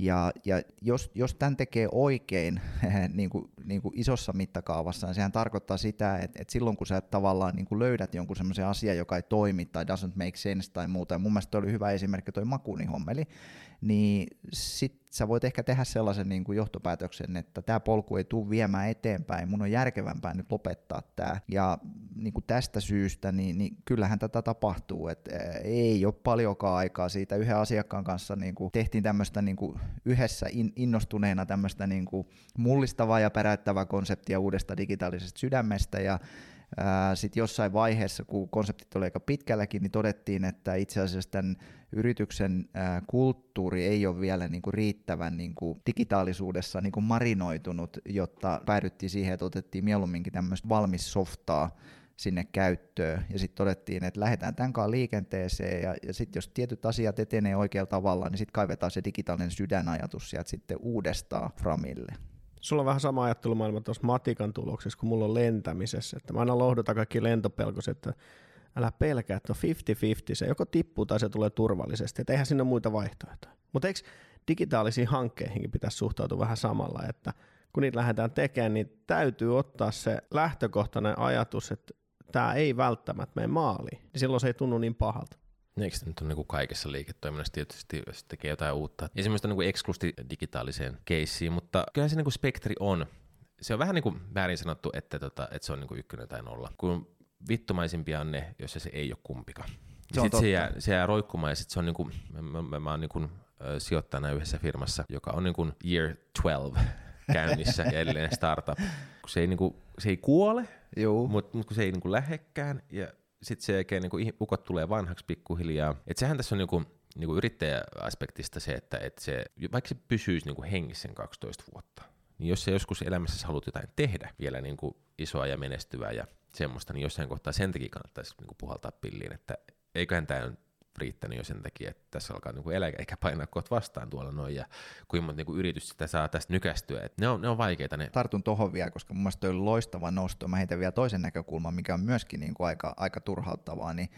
Ja, ja jos, jos tämän tekee oikein niin kuin, niin kuin isossa mittakaavassa, niin sehän tarkoittaa sitä, että, että silloin kun sä tavallaan niin kuin löydät jonkun semmoisen asian, joka ei toimi tai doesn't make sense tai muuta, ja mun mielestä oli hyvä esimerkki toi makunihommeli, niin sit sä voit ehkä tehdä sellaisen niin kuin johtopäätöksen, että tämä polku ei tule viemään eteenpäin, mun on järkevämpää nyt lopettaa tämä. Ja niin kuin tästä syystä, niin, niin kyllähän tätä tapahtuu, että ei ole paljonkaan aikaa siitä yhden asiakkaan kanssa niin kuin tehtiin tämmöistä niin kuin yhdessä innostuneena tämmöistä niin kuin mullistavaa ja päräyttävää konseptia uudesta digitaalisesta sydämestä ja sitten jossain vaiheessa, kun konseptit oli aika pitkälläkin, niin todettiin, että itse asiassa tämän yrityksen kulttuuri ei ole vielä niin kuin riittävän niin kuin digitaalisuudessa niin kuin marinoitunut, jotta päädyttiin siihen, että otettiin mieluumminkin tämmöistä valmis softaa sinne käyttöön. Ja sitten todettiin, että lähdetään tämän kanssa liikenteeseen, ja, ja sitten jos tietyt asiat etenee oikealla tavalla, niin sitten kaivetaan se digitaalinen sydänajatus sieltä sitten uudestaan Framille. Sulla on vähän sama ajattelumaailma tuossa matikan tuloksessa kuin mulla on lentämisessä. Että mä aina lohdutan kaikki lentopelkoiset, että älä pelkää, että on 50-50, se joko tippuu tai se tulee turvallisesti, että eihän sinne muita vaihtoehtoja. Mutta eikö digitaalisiin hankkeihinkin pitäisi suhtautua vähän samalla, että kun niitä lähdetään tekemään, niin täytyy ottaa se lähtökohtainen ajatus, että tämä ei välttämättä mene maaliin, niin silloin se ei tunnu niin pahalta. Eikö se nyt ole niin kaikessa liiketoiminnassa tietysti, jos tekee jotain uutta? Ei semmoista niin eksklusti digitaaliseen keissiin, mutta kyllä se niin spektri on. Se on vähän niin kuin väärin sanottu, että, tota, että se on niin ykkönen tai nolla. Kun vittumaisimpia on ne, jossa se ei ole kumpikaan. Se, sitten se, jää, se jää roikkumaan ja sitten se on niin kuin, mä, mä, mä oon niin kuin, sijoittajana yhdessä firmassa, joka on niin kuin year 12 käynnissä ja edelleen startup. Kun se ei, niin kuin, se ei kuole, mutta mut kun se ei niin kuin lähekkään ja sitten se jälkeen niin ukot tulee vanhaksi pikkuhiljaa. Et sehän tässä on niin niinku yrittäjäaspektista se, että et se, vaikka se pysyisi niin hengissä sen 12 vuotta, niin jos se joskus elämässä haluat jotain tehdä vielä niin kuin isoa ja menestyvää ja semmoista, niin jossain kohtaa sen takia kannattaisi niin kuin puhaltaa pilliin, että eiköhän tämä riittänyt jo sen takia, että tässä alkaa niin eläke eikä painaa kohta vastaan tuolla noin, ja kuinka monta niin yritys sitä saa tästä nykästyä, että ne on, ne on vaikeita. Ne. Tartun tuohon vielä, koska mun mielestä oli loistava nosto, mä heitän vielä toisen näkökulman, mikä on myöskin niin kuin aika, aika turhauttavaa, niin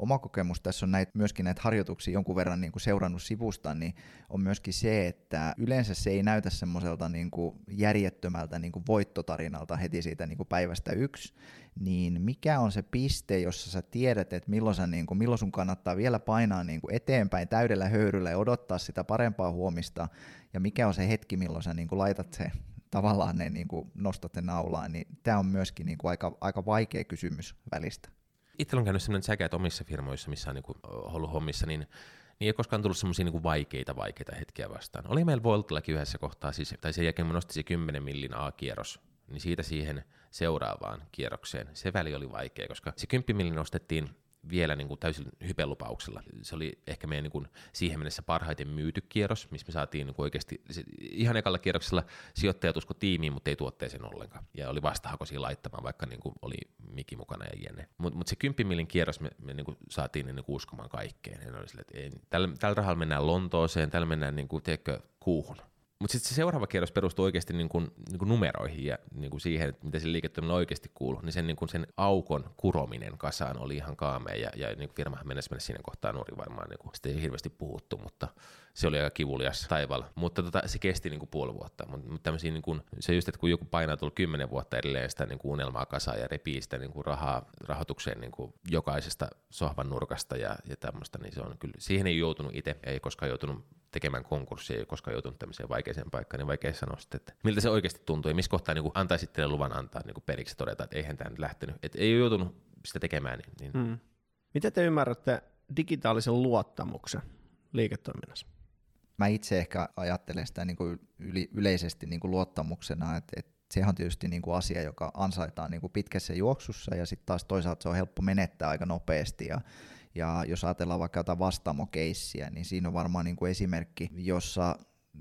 oma kokemus tässä on näitä, myöskin näitä harjoituksia jonkun verran niin kuin seurannut sivusta, niin on myöskin se, että yleensä se ei näytä semmoiselta niin kuin järjettömältä niin kuin voittotarinalta heti siitä niin kuin päivästä yksi, niin mikä on se piste, jossa sä tiedät, että milloin, sä, niin kuin, milloin sun kannattaa vielä painaa niin kuin eteenpäin täydellä höyryllä ja odottaa sitä parempaa huomista, ja mikä on se hetki, milloin sä niin kuin laitat se tavallaan ne niin kuin nostat ne naulaan, niin tämä on myöskin niin kuin aika, aika vaikea kysymys välistä itse on käynyt sellainen säkä, että omissa firmoissa, missä on niin ollut hommissa, niin niin ei koskaan tullut semmoisia niin vaikeita, vaikeita hetkiä vastaan. Oli meillä Voltillakin yhdessä kohtaa, siis, tai sen jälkeen nosti se 10 millin A-kierros, niin siitä siihen seuraavaan kierrokseen. Se väli oli vaikea, koska se 10 millin nostettiin vielä niin kuin täysin hypelupauksella. Se oli ehkä meidän niin kuin siihen mennessä parhaiten myyty kierros, missä me saatiin niin kuin oikeasti, ihan ekalla kierroksella sijoittajat usko tiimiin, mutta ei tuotteeseen ollenkaan. Ja oli vastahakoisia laittamaan, vaikka niin kuin oli Miki mukana ja Jenne. Mutta mut se 10 millin kierros me, me niin kuin saatiin niin kuin uskomaan kaikkeen. Ja oli sille, että ei, tällä, tällä rahalla mennään Lontooseen, tällä mennään niin kuin, tiedätkö, kuuhun. Mutta sitten se seuraava kierros perustuu oikeasti niin kuin, niin kuin numeroihin ja niin kuin siihen, että mitä se liiketoiminta oikeasti kuuluu, niin sen, niin kuin sen aukon kurominen kasaan oli ihan kaamea ja, ja niin firmahan mennessä mennä siinä kohtaa nuori varmaan, niin kuin, sitä ei hirveästi puhuttu, mutta se oli aika kivulias taivaalla. Mutta tota, se kesti niin kuin puoli vuotta. Mutta niin kuin, se just, että kun joku painaa tullut kymmenen vuotta edelleen sitä niin kuin unelmaa kasaan ja repii sitä niin kuin rahaa rahoitukseen niin kuin jokaisesta sohvan nurkasta ja, ja tämmöistä, niin se on kyllä, siihen ei joutunut itse, ei koskaan joutunut tekemään konkurssia, ei koskaan joutunut tämmöiseen vaikeaseen paikkaan, niin vaikea sanoa sitten, että miltä se oikeasti tuntuu ja missä kohtaa niin antaisi teille luvan antaa niin periksi todeta, että eihän tämä nyt lähtenyt, että ei ole joutunut sitä tekemään. Niin, niin. Mm. Miten te ymmärrätte digitaalisen luottamuksen liiketoiminnassa? Mä itse ehkä ajattelen sitä niin kuin yli, yleisesti niin kuin luottamuksena, että, että sehän on tietysti niin kuin asia, joka ansaitaan niin kuin pitkässä juoksussa ja sitten taas toisaalta se on helppo menettää aika nopeasti ja ja jos ajatellaan vaikka jotain vastaamokeissiä, niin siinä on varmaan niin kuin esimerkki, jossa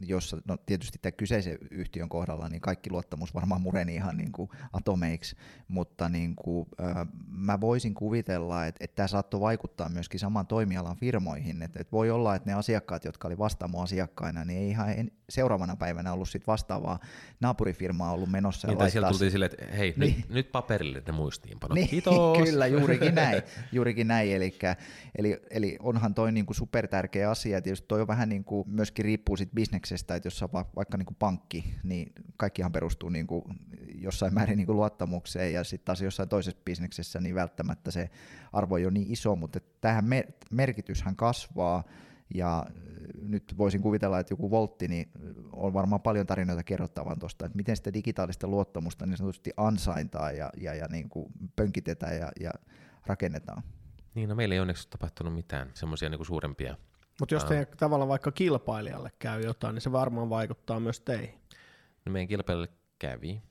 jossa no tietysti tämän kyseisen yhtiön kohdalla niin kaikki luottamus varmaan mureni ihan niin kuin atomeiksi, mutta niin kuin, äh, mä voisin kuvitella, että, että tämä saattoi vaikuttaa myöskin saman toimialan firmoihin, että, että voi olla, että ne asiakkaat, jotka oli vastaamo asiakkaina, niin ei ihan en, seuraavana päivänä ollut sit vastaavaa naapurifirmaa ollut menossa. Niin, tai siellä tultiin silleen, että hei, niin. nyt, nyt paperille ne muistiinpanot, niin, kiitos. Kyllä, juurikin näin, juurikin näin. eli, eli, eli onhan toi niin kuin super tärkeä asia, tietysti toi on vähän niin kuin myöskin riippuu sit bisneksestä, että jos on va- vaikka niin kuin pankki, niin kaikkihan perustuu niin kuin jossain määrin niin kuin luottamukseen, ja sitten taas jossain toisessa bisneksessä, niin välttämättä se arvo ei ole niin iso, mutta tähän mer- merkityshän kasvaa, ja nyt voisin kuvitella, että joku voltti, niin on varmaan paljon tarinoita kerrottavan tuosta, että miten sitä digitaalista luottamusta niin sanotusti ansaintaa ja, ja, ja niin kuin pönkitetään ja, ja rakennetaan. Niin, no meillä ei onneksi tapahtunut mitään semmoisia niin suurempia. Mutta jos te tavallaan vaikka kilpailijalle käy jotain, niin se varmaan vaikuttaa myös teihin. No meidän kilpailijalle kävi.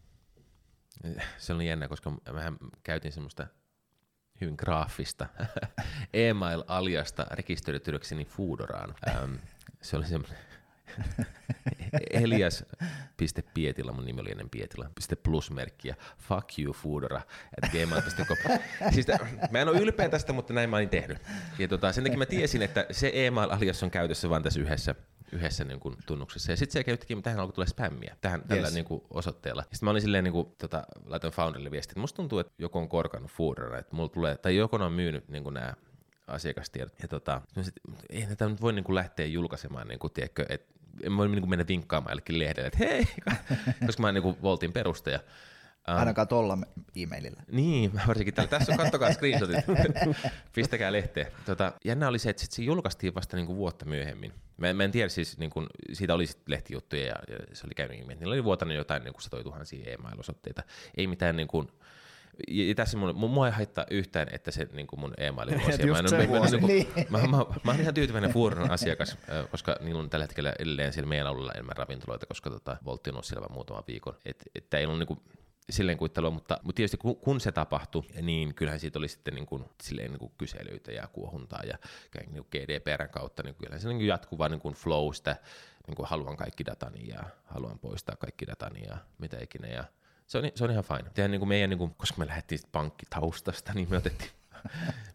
Se oli jännä, koska mähän käytin semmoista hyvin graafista email-aliasta rekisteröityäkseni Foodoraan. Ähm, se oli semmoinen Elias.pietila, mun nimi oli ennen Pietila, plusmerkkiä, fuck you Foodora, at gmail.com. siis mä en ole ylpeä tästä, mutta näin mä olin tehnyt. Ja tota, sen takia mä tiesin, että se email-alias on käytössä vain tässä yhdessä yhdessä niin kuin, tunnuksessa. Ja sitten se käyttikin, mutta tähän alkoi tulla spämmiä tähän, yes. tällä niin kuin, osoitteella. Sitten mä olin silleen, niin kuin, tota, laitan founderille viestiä, että musta tuntuu, että joku on korkannut Foodora, että mulla tulee, tai joku on myynyt niin kuin nämä asiakastiedot. Ja tota, sit, ei näitä nyt voi niin kuin lähteä julkaisemaan, niin kuin, tiedätkö, että en voi niin mennä vinkkaamaan jollekin lehdelle, että hei, koska mä oon niin Voltin perustaja. Um, Ainakaan tuolla e-mailillä. Niin, varsinkin täällä. Tässä on, kattokaa screenshotit. Pistäkää lehteen. Tota, jännä oli se, että sit se julkaistiin vasta niinku vuotta myöhemmin. Mä, mä en tiedä siis, niinku, siitä oli sit lehtijuttuja ja, ja se oli käynyt ilmi, niillä oli vuotanut jotain niinku satoi tuhansia e-mail-osoitteita. Ei mitään niinku, ja tässä mun, mua ei haittaa yhtään, että se niin kuin mun e-mail vuosi. Mä, mä, mä, niin mä, mä, mä, ihan tyytyväinen Fuuron asiakas, koska niillä on tällä hetkellä edelleen siellä meidän alueella enemmän ravintoloita, koska tota, Voltti on ollut siellä muutaman viikon. Että et, ei ollut niin kuin, silleen kuittelua, mutta, mutta tietysti kun, kun, se tapahtui, niin kyllähän siitä oli sitten niin kuin, silleen niin kuin kyselyitä ja kuohuntaa ja niin kuin GDPRn kautta, niin kyllähän se niin kuin jatkuva niin kuin flow sitä, niin kuin haluan kaikki datani ja haluan poistaa kaikki datani ja mitä ikinä ja se on, se on ihan fine. Tehän niin kuin meidän, niin kuin, koska me lähdettiin pankkitaustasta, niin me otettiin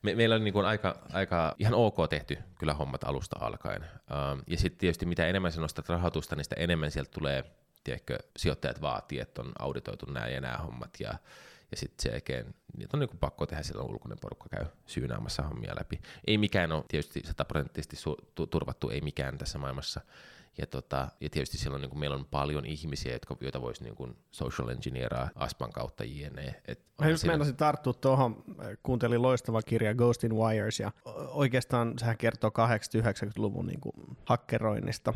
me, meillä on niin kuin aika, aika ihan ok tehty kyllä hommat alusta alkaen. Um, ja sitten tietysti mitä enemmän sä nostat rahoitusta, niin sitä enemmän sieltä tulee tiedätkö, sijoittajat vaatii, että on auditoitu nämä ja nämä hommat, ja, ja sitten sen jälkeen niitä on niin pakko tehdä, silloin ulkoinen porukka käy syynäämässä hommia läpi. Ei mikään ole tietysti sataprosenttisesti su- turvattu, ei mikään tässä maailmassa, ja, tota, ja tietysti silloin niin kuin meillä on paljon ihmisiä, jotka, joita voisi niin kuin social engineeraa Aspan kautta jne. Et Mä just meinasin tarttua tuohon, kuuntelin loistava kirja Ghost in Wires, ja oikeastaan sehän kertoo 80-90-luvun niin kuin hakkeroinnista.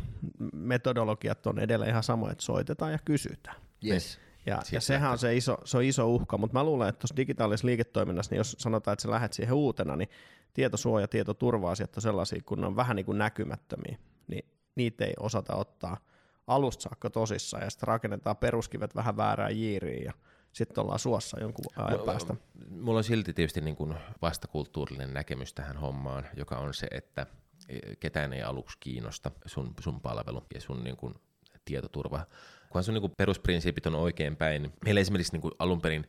Metodologiat on edelleen ihan samoja, että soitetaan ja kysytään. Yes. Ja, ja sehän on se iso, se on iso uhka, mutta mä luulen, että tuossa digitaalisessa liiketoiminnassa, niin jos sanotaan, että sä lähdet siihen uutena, niin tietosuoja ja tietoturva-asiat on sellaisia, kun ne on vähän niin kuin näkymättömiä, niin niitä ei osata ottaa alusta saakka tosissaan, ja sitten rakennetaan peruskivet vähän väärään jiiriin, ja sitten ollaan suossa jonkun ajan päästä. Mulla on silti tietysti niin kuin vastakulttuurillinen näkemys tähän hommaan, joka on se, että ketään ei aluksi kiinnosta sun, sun palvelu ja sun niin kuin tietoturva. Kunhan sun niin kuin perusprinsiipit on oikein päin. Niin meillä esimerkiksi niin kuin alun perin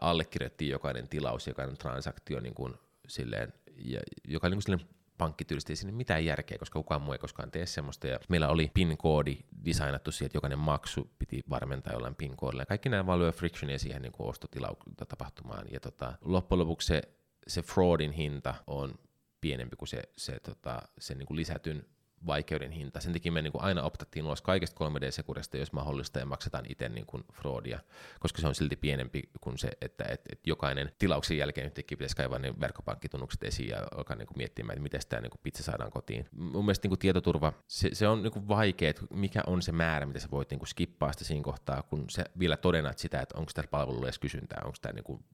allekirjoittiin jokainen tilaus, jokainen transaktio niin kuin silleen, ja joka niin kuin silleen pankkityyllisesti ei sinne mitään järkeä, koska kukaan muu ei koskaan tee semmoista. Ja meillä oli PIN-koodi designattu siihen, että jokainen maksu piti varmentaa jollain PIN-koodilla. Kaikki nämä vaan lyö frictionia siihen niin ostotapahtumaan. Ja tota, loppujen lopuksi se, se fraudin hinta on pienempi kuin se, se, tota, se niin kuin lisätyn vaikeuden hinta. Sen takia me niin kuin aina optattiin ulos kaikesta 3D-sekurista, jos mahdollista, ja maksetaan itse niin kuin fraudia, koska se on silti pienempi kuin se, että et, et jokainen tilauksen jälkeen yhtäkkiä pitäisi kaivaa ne verkkopankkitunnukset esiin ja alkaa niin kuin miettimään, että miten tämä niin kuin pizza saadaan kotiin. Mun mielestä niin kuin tietoturva, se, se on niin kuin vaikea, että mikä on se määrä, mitä sä voit niin kuin skippaa sitä siinä kohtaa, kun sä vielä todennat sitä, että onko tällä palvelulla edes kysyntää, onko tämä niin kuin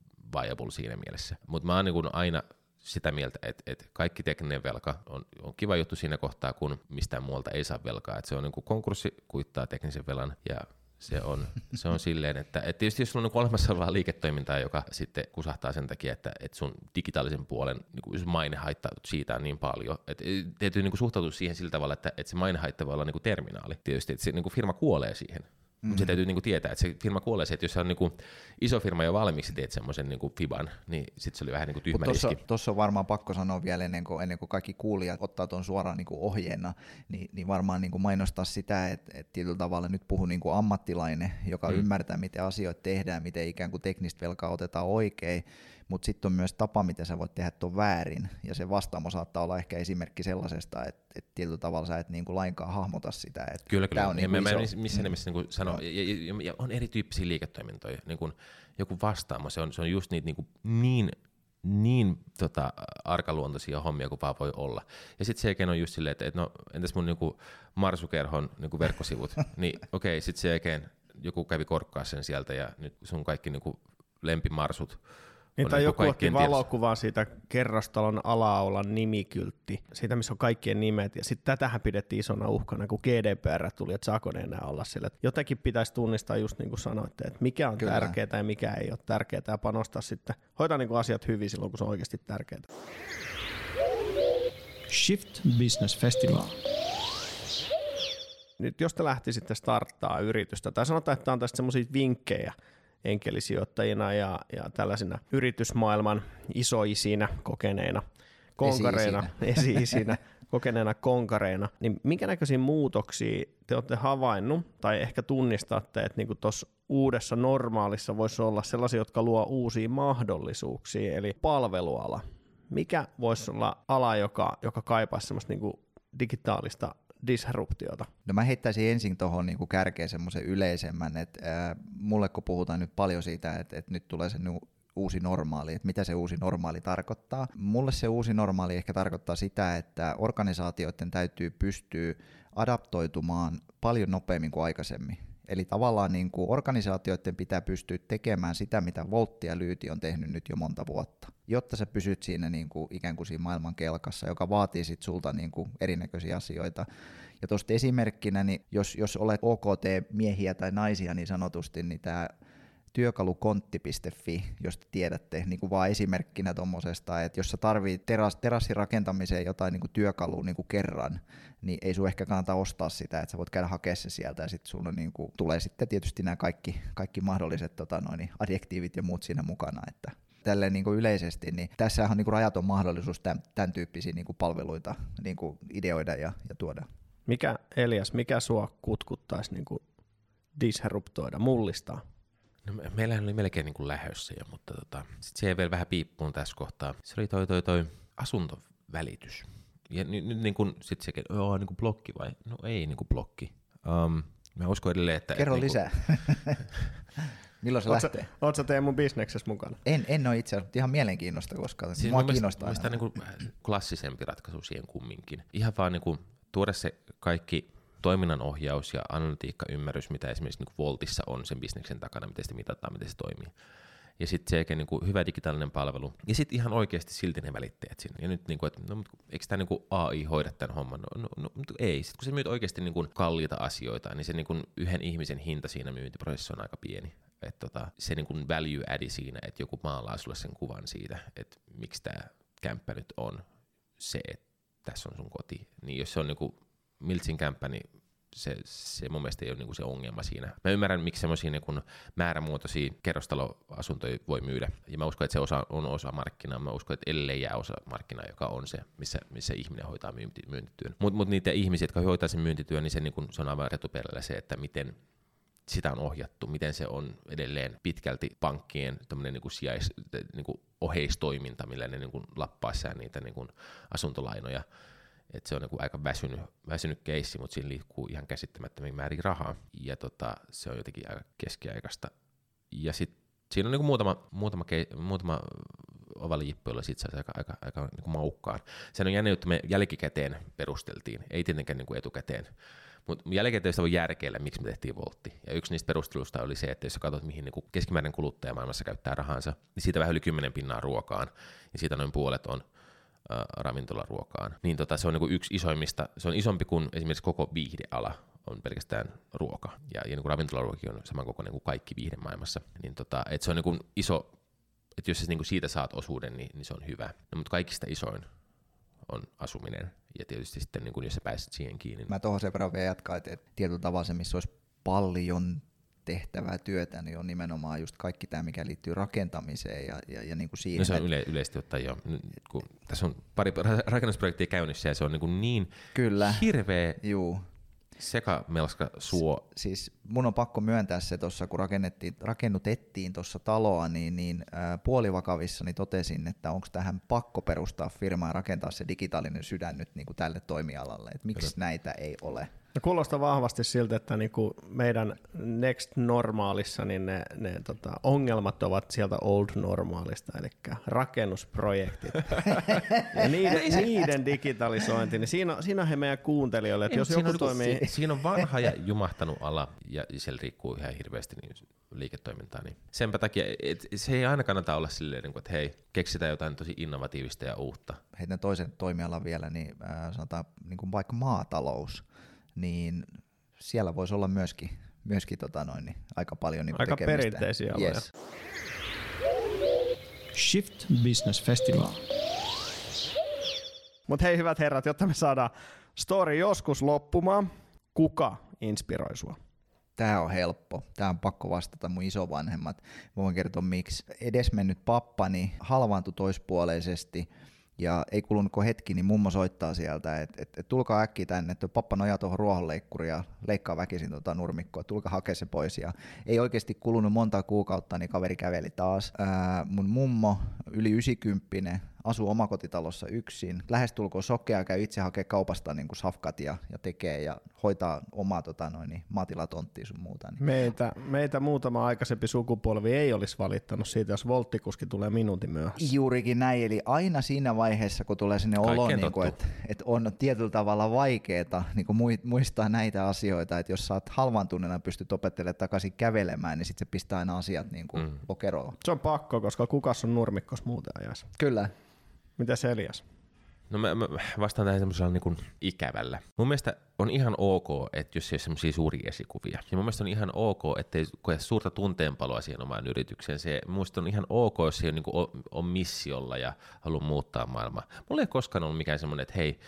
viable siinä mielessä. Mutta mä oon niin aina sitä mieltä, että, että kaikki tekninen velka on, on kiva juttu siinä kohtaa, kun mistään muualta ei saa velkaa. Että se on niin kuin konkurssi kuittaa teknisen velan ja se on, se on silleen, että, että tietysti jos sulla on niin olemassa olevaa liiketoimintaa, joka sitten kusahtaa sen takia, että, että sun digitaalisen puolen niin maine haittaa siitä niin paljon, että täytyy niin suhtautua siihen sillä tavalla, että, että se mainehaitta voi olla niin kuin terminaali. Tietysti, että se niin kuin firma kuolee siihen. Mm-hmm. Mutta se täytyy niinku tietää, että se firma kuolee se, että jos se on niinku iso firma jo valmiiksi, teet semmoisen niinku fiban, niin sitten se oli vähän niinku tyhmä tossa, riski. Tuossa on varmaan pakko sanoa vielä ennen kuin, ennen kuin kaikki kuulijat ottaa tuon suoraan niinku ohjeena, niin, niin varmaan niinku mainostaa sitä, että, että tietyllä tavalla nyt puhuu niinku ammattilainen, joka mm. ymmärtää, miten asioita tehdään, miten ikään kuin teknistä velkaa otetaan oikein, mutta sitten on myös tapa, miten sä voit tehdä tuon väärin, ja se vastaamo saattaa olla ehkä esimerkki sellaisesta, että, että tietyllä tavalla sä et niinku lainkaan hahmota sitä. Että kyllä, kyllä. On niinku mä, mä missään mm. nimessä niinku sano, ja, ja, ja, on erityyppisiä liiketoimintoja, niin kuin joku vastaamo, se on, se on just niitä niinku niin niin tota, arkaluontoisia hommia kuin vaan voi olla. Ja sitten se on just silleen, että et no, entäs mun niinku marsukerhon niinku verkkosivut, niin okei, okay, sitten se joku kävi korkkaa sen sieltä ja nyt sun kaikki niinku lempimarsut niin, tai joku otti valokuvaa siitä kerrostalon alaolan nimikyltti, siitä missä on kaikkien nimet, ja sitten tätähän pidettiin isona uhkana, kun GDPR tuli, että saako ne enää olla sillä. Jotenkin pitäisi tunnistaa just niin kuin sanoitte, että mikä on Kyllä. tärkeää ja mikä ei ole tärkeää, ja panostaa sitten, hoitaa niin kuin asiat hyvin silloin, kun se on oikeasti tärkeää. Shift Business Festival. Nyt jos te lähtisitte starttaa yritystä, tai sanotaan, että on tästä semmoisia vinkkejä, enkelisijoittajina ja, ja tällaisina yritysmaailman isoisinä, kokeneina konkareina, esi-isinä, kokeneena konkareina, niin minkä näköisiä muutoksia te olette havainnut tai ehkä tunnistatte, että niin tuossa uudessa normaalissa voisi olla sellaisia, jotka luo uusia mahdollisuuksia, eli palveluala. Mikä voisi olla ala, joka, joka kaipaisi semmoista niin digitaalista disruptiota? No mä heittäisin ensin tuohon niin kärkeen semmoisen yleisemmän, että äh, mulle kun puhutaan nyt paljon siitä, että, että nyt tulee se uusi normaali, että mitä se uusi normaali tarkoittaa. Mulle se uusi normaali ehkä tarkoittaa sitä, että organisaatioiden täytyy pystyä adaptoitumaan paljon nopeammin kuin aikaisemmin. Eli tavallaan niin kuin organisaatioiden pitää pystyä tekemään sitä, mitä Voltti ja Lyyti on tehnyt nyt jo monta vuotta, jotta sä pysyt siinä niin kuin, ikään kuin siinä maailman kelkassa, joka vaatii sit sulta niin kuin erinäköisiä asioita. Ja tuosta esimerkkinä, niin jos, jos olet OKT-miehiä tai naisia niin sanotusti, niin tämä työkalukontti.fi, jos te tiedätte, niin kuin vaan esimerkkinä tuommoisesta, että jos sä tarvii teras, terassirakentamiseen jotain niin kuin työkalua niin kuin kerran, niin ei sun ehkä kannata ostaa sitä, että sä voit käydä hakemaan se sieltä ja sitten sulla niin kuin, tulee sitten tietysti nämä kaikki, kaikki mahdolliset tota noin, adjektiivit ja muut siinä mukana, että tälleen niin kuin yleisesti, niin tässä on niin kuin rajaton mahdollisuus tämän, tämän tyyppisiä niin kuin palveluita niin kuin ideoida ja, ja tuoda. Mikä, Elias, mikä sua kutkuttaisi niin kuin disruptoida, mullistaa? No, meillähän oli melkein niin kuin lähössä jo, mutta tota, sit se ei vielä vähän piippuun tässä kohtaa. Se oli toi, toi, toi asuntovälitys. Ja nyt, nyt niin kuin, sit se, joo, niin kuin blokki vai? No ei niin kuin blokki. Um, mä uskon edelleen, että... Kerro et, niinku- lisää. Niin kuin, Milloin se oot lähtee? Oletko sä mun bisneksessä mukana? En, en ole itse asiassa, ihan mielenkiinnosta, koska siis mua kiinnostaa. Mielestäni niin kuin klassisempi ratkaisu siihen kumminkin. Ihan vaan niin kuin tuoda se kaikki toiminnanohjaus ja analytiikkaymmärrys, mitä esimerkiksi niin Voltissa on sen bisneksen takana, miten se mitataan, miten se toimii. Ja sitten se niin kuin hyvä digitaalinen palvelu. Ja sitten ihan oikeasti silti ne välittäjät sinne. Ja nyt, niin kuin, että no, eikö tämä niin AI hoida tämän homman? No, no, no ei. Sitten kun sä myyt oikeasti niin kuin kalliita asioita, niin se niin kuin yhden ihmisen hinta siinä myyntiprosessissa on aika pieni. Että tota, se niin kuin value addi siinä, että joku maalaa sulle sen kuvan siitä, että miksi tämä kämppä nyt on se, että tässä on sun koti. Niin jos se on niin kuin Miltsin kämppä, niin se, se mun mielestä ei ole niinku se ongelma siinä. Mä ymmärrän, miksi semmoisia niinku määrämuotoisia kerrostaloasuntoja voi myydä. Ja mä uskon, että se osa on osa markkinaa. Mä uskon, että ellei jää osa markkinaa, joka on se, missä, missä ihminen hoitaa myynti, myyntityön. Mutta mut niitä ihmisiä, jotka hoitaa sen myyntityön, niin se, niinku, se on aivan retuperällä se, että miten sitä on ohjattu, miten se on edelleen pitkälti pankkien niinku sijais, niinku oheistoiminta, millä ne niinku lappaa niitä niinku asuntolainoja et se on niinku aika väsynyt, väsynyt keissi, mutta siinä liikkuu ihan käsittämättömiin määrin rahaa. Ja tota, se on jotenkin aika keskiaikaista. Ja sitten siinä on niinku muutama, muutama, kei, muutama ovalijippu, jolla sit saisi aika, aika, aika niinku maukkaan. Se on jännä juttu, me jälkikäteen perusteltiin, ei tietenkään niinku etukäteen. Mutta jälkikäteen voi järkeillä, miksi me tehtiin voltti. Ja yksi niistä perusteluista oli se, että jos katsot, mihin niinku keskimääräinen kuluttaja maailmassa käyttää rahansa, niin siitä vähän yli 10 pinnaa ruokaan, niin siitä noin puolet on ravintolaruokaan. Niin tota, se on niinku yksi isoimmista, se on isompi kuin esimerkiksi koko viihdeala on pelkästään ruoka. Ja, ja niin ravintolaruokakin on samankokoinen kuin kaikki viihde maailmassa. Niin tota, et se on niin iso, että jos sä niin siitä saat osuuden, niin, niin se on hyvä. No, mutta kaikista isoin on asuminen. Ja tietysti sitten, niin kun, jos sä pääset siihen kiinni. Niin Mä tuohon sen verran vielä jatkaa, että tietyllä tavalla se, missä olisi paljon tehtävää työtä, niin on nimenomaan just kaikki tämä, mikä liittyy rakentamiseen ja, ja, ja niin kuin siihen. No se on yle, yleisesti ottaen jo. Kun tässä on pari rakennusprojektia käynnissä ja se on niin, kuin niin Kyllä. hirveä Juu. sekamelska suo. S- siis mun on pakko myöntää se tuossa, kun rakennettiin, rakennutettiin tuossa taloa, niin, niin äh, puolivakavissa niin totesin, että onko tähän pakko perustaa firmaa ja rakentaa se digitaalinen sydän nyt niin kuin tälle toimialalle, että miksi Kyllä. näitä ei ole. No kuulostaa vahvasti siltä, että niinku meidän next normaalissa niin ne, ne tota, ongelmat ovat sieltä old normaalista, eli rakennusprojektit. ja niiden, niiden digitalisointi, niin siinä, siinä on he meidän kuuntelijoille, että jos joku on, toimii... Si, siinä on vanha ja jumahtanut ala, ja siellä riikkuu ihan hirveästi niin liiketoimintaa. Niin senpä takia et, se ei aina kannata olla silleen, niin että hei, keksitään jotain tosi innovatiivista ja uutta. Heitän toisen toimialan vielä, niin äh, sanotaan niin kuin vaikka maatalous niin siellä voisi olla myöskin, myöskin tota noin, niin aika paljon niin Aika tekemistä. perinteisiä aloja. Yes. Shift Business Festival. Mutta hei hyvät herrat, jotta me saadaan story joskus loppumaan, kuka inspiroi sua? Tämä on helppo. Tämä on pakko vastata mun isovanhemmat. Voin kertoa miksi. Edesmennyt pappani halvaantui toispuoleisesti – ja ei kulunut hetki, niin mummo soittaa sieltä, että et, et, tulkaa äkkiä tänne, että pappa nojaa tuohon ruohonleikkuriin ja leikkaa väkisin tuota nurmikkoa, tulkaa hakea se pois. Ja ei oikeasti kulunut monta kuukautta, niin kaveri käveli taas. Ää, mun mummo, yli 90 asuu omakotitalossa yksin, lähestulkoon sokea, käy itse hakee kaupasta niin kuin safkat ja, ja tekee ja hoitaa omaa tota, noin, niin, maatilatonttia sun muuta. Niin. Meitä, meitä muutama aikaisempi sukupolvi ei olisi valittanut siitä, jos volttikuski tulee minuutin myöhässä. Juurikin näin, eli aina siinä vaiheessa, kun tulee sinne olo, niin kuin, että, että on tietyllä tavalla vaikeaa niin kuin muistaa näitä asioita, että jos sä oot halvaantuneena pystyt opettelemaan takaisin kävelemään, niin sitten se pistää aina asiat niin kuin mm. lokeroon. Se on pakko, koska kukas on nurmikkos muuten ajassa. Kyllä. Mitä se Elias? No mä, mä vastaan tähän semmoisella niin ikävällä. Mun mielestä on ihan ok, että jos ei ole semmoisia suuria esikuvia. Ja mun mielestä on ihan ok, että ei koe suurta tunteenpaloa siihen omaan yritykseen. Se, mun mielestä on ihan ok, jos se on, niin kuin, on missiolla ja haluaa muuttaa maailmaa. Mulla ei koskaan ollut mikään semmoinen, että hei,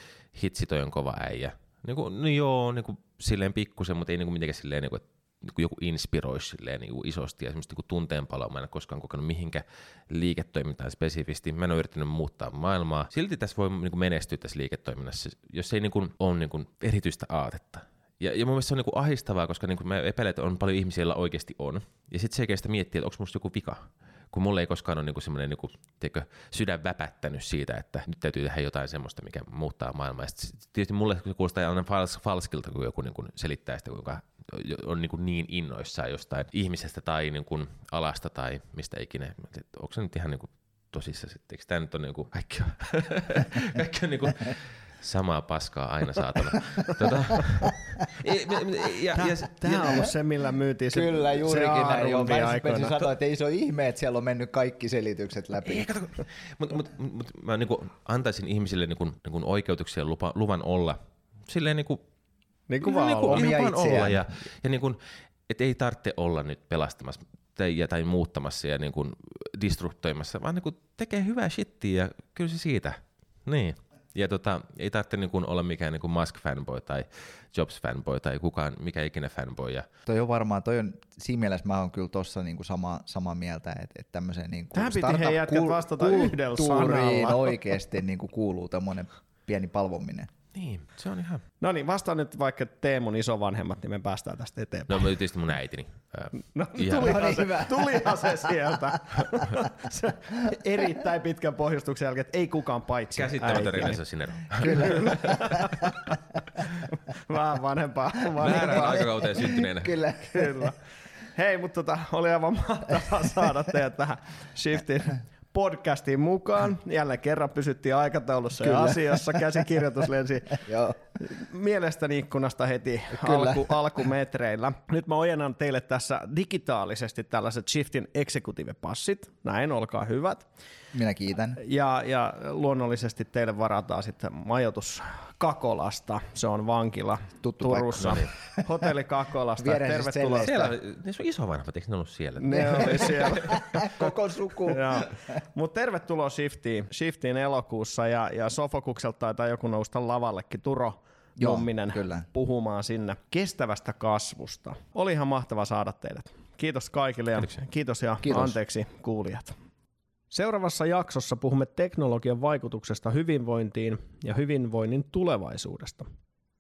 hitsi toi on kova äijä. Niin kuin, no joo, niin kuin, silleen pikkusen, mutta ei niin kuin mitenkään silleen, niin kuin, että niin joku inspiroisi silleen, niin kuin isosti ja semmoista niin tunteenpaloa. Mä en ole koskaan kokenut mihinkä liiketoimintaan spesifisti. Mä en ole yrittänyt muuttaa maailmaa. Silti tässä voi niin kuin menestyä tässä liiketoiminnassa, jos ei niin kuin, ole niin kuin erityistä aatetta. Ja, ja mun mielestä se on niin kuin ahistavaa, koska niin kuin mä epäilen, että on paljon ihmisiä, joilla oikeasti on. Ja sitten se kestä miettiä, että onko musta joku vika kun mulle ei koskaan ole niinku semmoinen niinku, sydän väpättänyt siitä, että nyt täytyy tehdä jotain semmoista, mikä muuttaa maailmaa. Ja tietysti mulle se kuulostaa aina fals, falskilta, kun joku niinku selittää sitä, kuinka on niin, niin innoissaan jostain ihmisestä tai niin kuin alasta tai mistä ikinä. Onko se nyt ihan niin kuin tosissaan sitten? Eikö tämä nyt ole niin kuin, kaikki on, kaikki on niin kuin Samaa paskaa aina saatana. tota, me- ja, Tämä on ollut se, millä myytiin se, Kyllä, se juurikin näin. Joo, A-rundi mä sanoa, että ei se ole ihme, että siellä on mennyt kaikki selitykset läpi. Mutta mut, mut, mä niinku antaisin ihmisille niinku, niinku oikeutuksia lupa, luvan olla silleen niinku, Niin kuin vaan niinku, olla. Omia vaan olla. Ja, ja niinku, et ei tarvitse olla nyt pelastamassa tai, ja, tai muuttamassa ja niinku disruptoimassa, vaan niinku tekee hyvää shittiä ja kyllä se siitä. Niin. Ja tota, ei tarvitse niinku olla mikään niinku Musk-fanboy tai Jobs-fanboy tai kukaan, mikä ikinä fanboy. Ja Toi on varmaan, toi on, siinä mielessä mä oon kyllä tossa niinku sama, samaa mieltä, että, että tämmöiseen niinku Tähän piti hei jätkät vastata yhdellä sanalla. oikeasti niinku kuuluu tämmöinen pieni palvominen. Niin, se on ihan... No niin, vastaan nyt vaikka Teemun isovanhemmat, niin me päästään tästä eteenpäin. No tietysti mun äitini. No, ihan- tulihan, No niin, se, hyvä. tulihan se sieltä. se erittäin pitkän pohjustuksen jälkeen, että ei kukaan paitsi Käsittämätön äiti. Renessa Sinero. Vähän vanhempaa. Väärään vanhempaa. aikakauteen syntyneenä. Kyllä. Kyllä. Hei, mutta tota, oli aivan mahtavaa saada teidät tähän Shiftin podcastiin mukaan. Jälleen kerran pysyttiin aikataulussa ja Kyllä. asiassa. Käsikirjoitus lensi Joo. mielestäni ikkunasta heti Kyllä. alku, alkumetreillä. Nyt mä ojennan teille tässä digitaalisesti tällaiset Shiftin executive-passit. Näin, olkaa hyvät. Minä kiitän. Ja, ja luonnollisesti teille varataan sitten majoitus Kakolasta. Se on vankila Tuttu Turussa. paikka. Hotelli Kakolasta. Tervetuloa. Siellä, ne sun isovanhemmat, eikö ne ollut siellä? Ne oli siellä. Koko suku. Mutta tervetuloa Shiftiin, Shiftiin elokuussa ja, ja Sofokukselta taitaa joku nousta lavallekin Turo Joo, Numminen kyllä. puhumaan sinne kestävästä kasvusta. Oli ihan mahtava saada teidät. Kiitos kaikille ja Kiitoksia. kiitos ja Kiitos. anteeksi kuulijat. Seuraavassa jaksossa puhumme teknologian vaikutuksesta hyvinvointiin ja hyvinvoinnin tulevaisuudesta.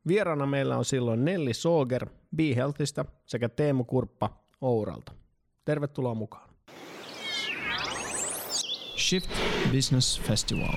Vieraana meillä on silloin Nelli Sooger BeHealthista sekä Teemu Kurppa Ouralta. Tervetuloa mukaan. Shift Business Festival.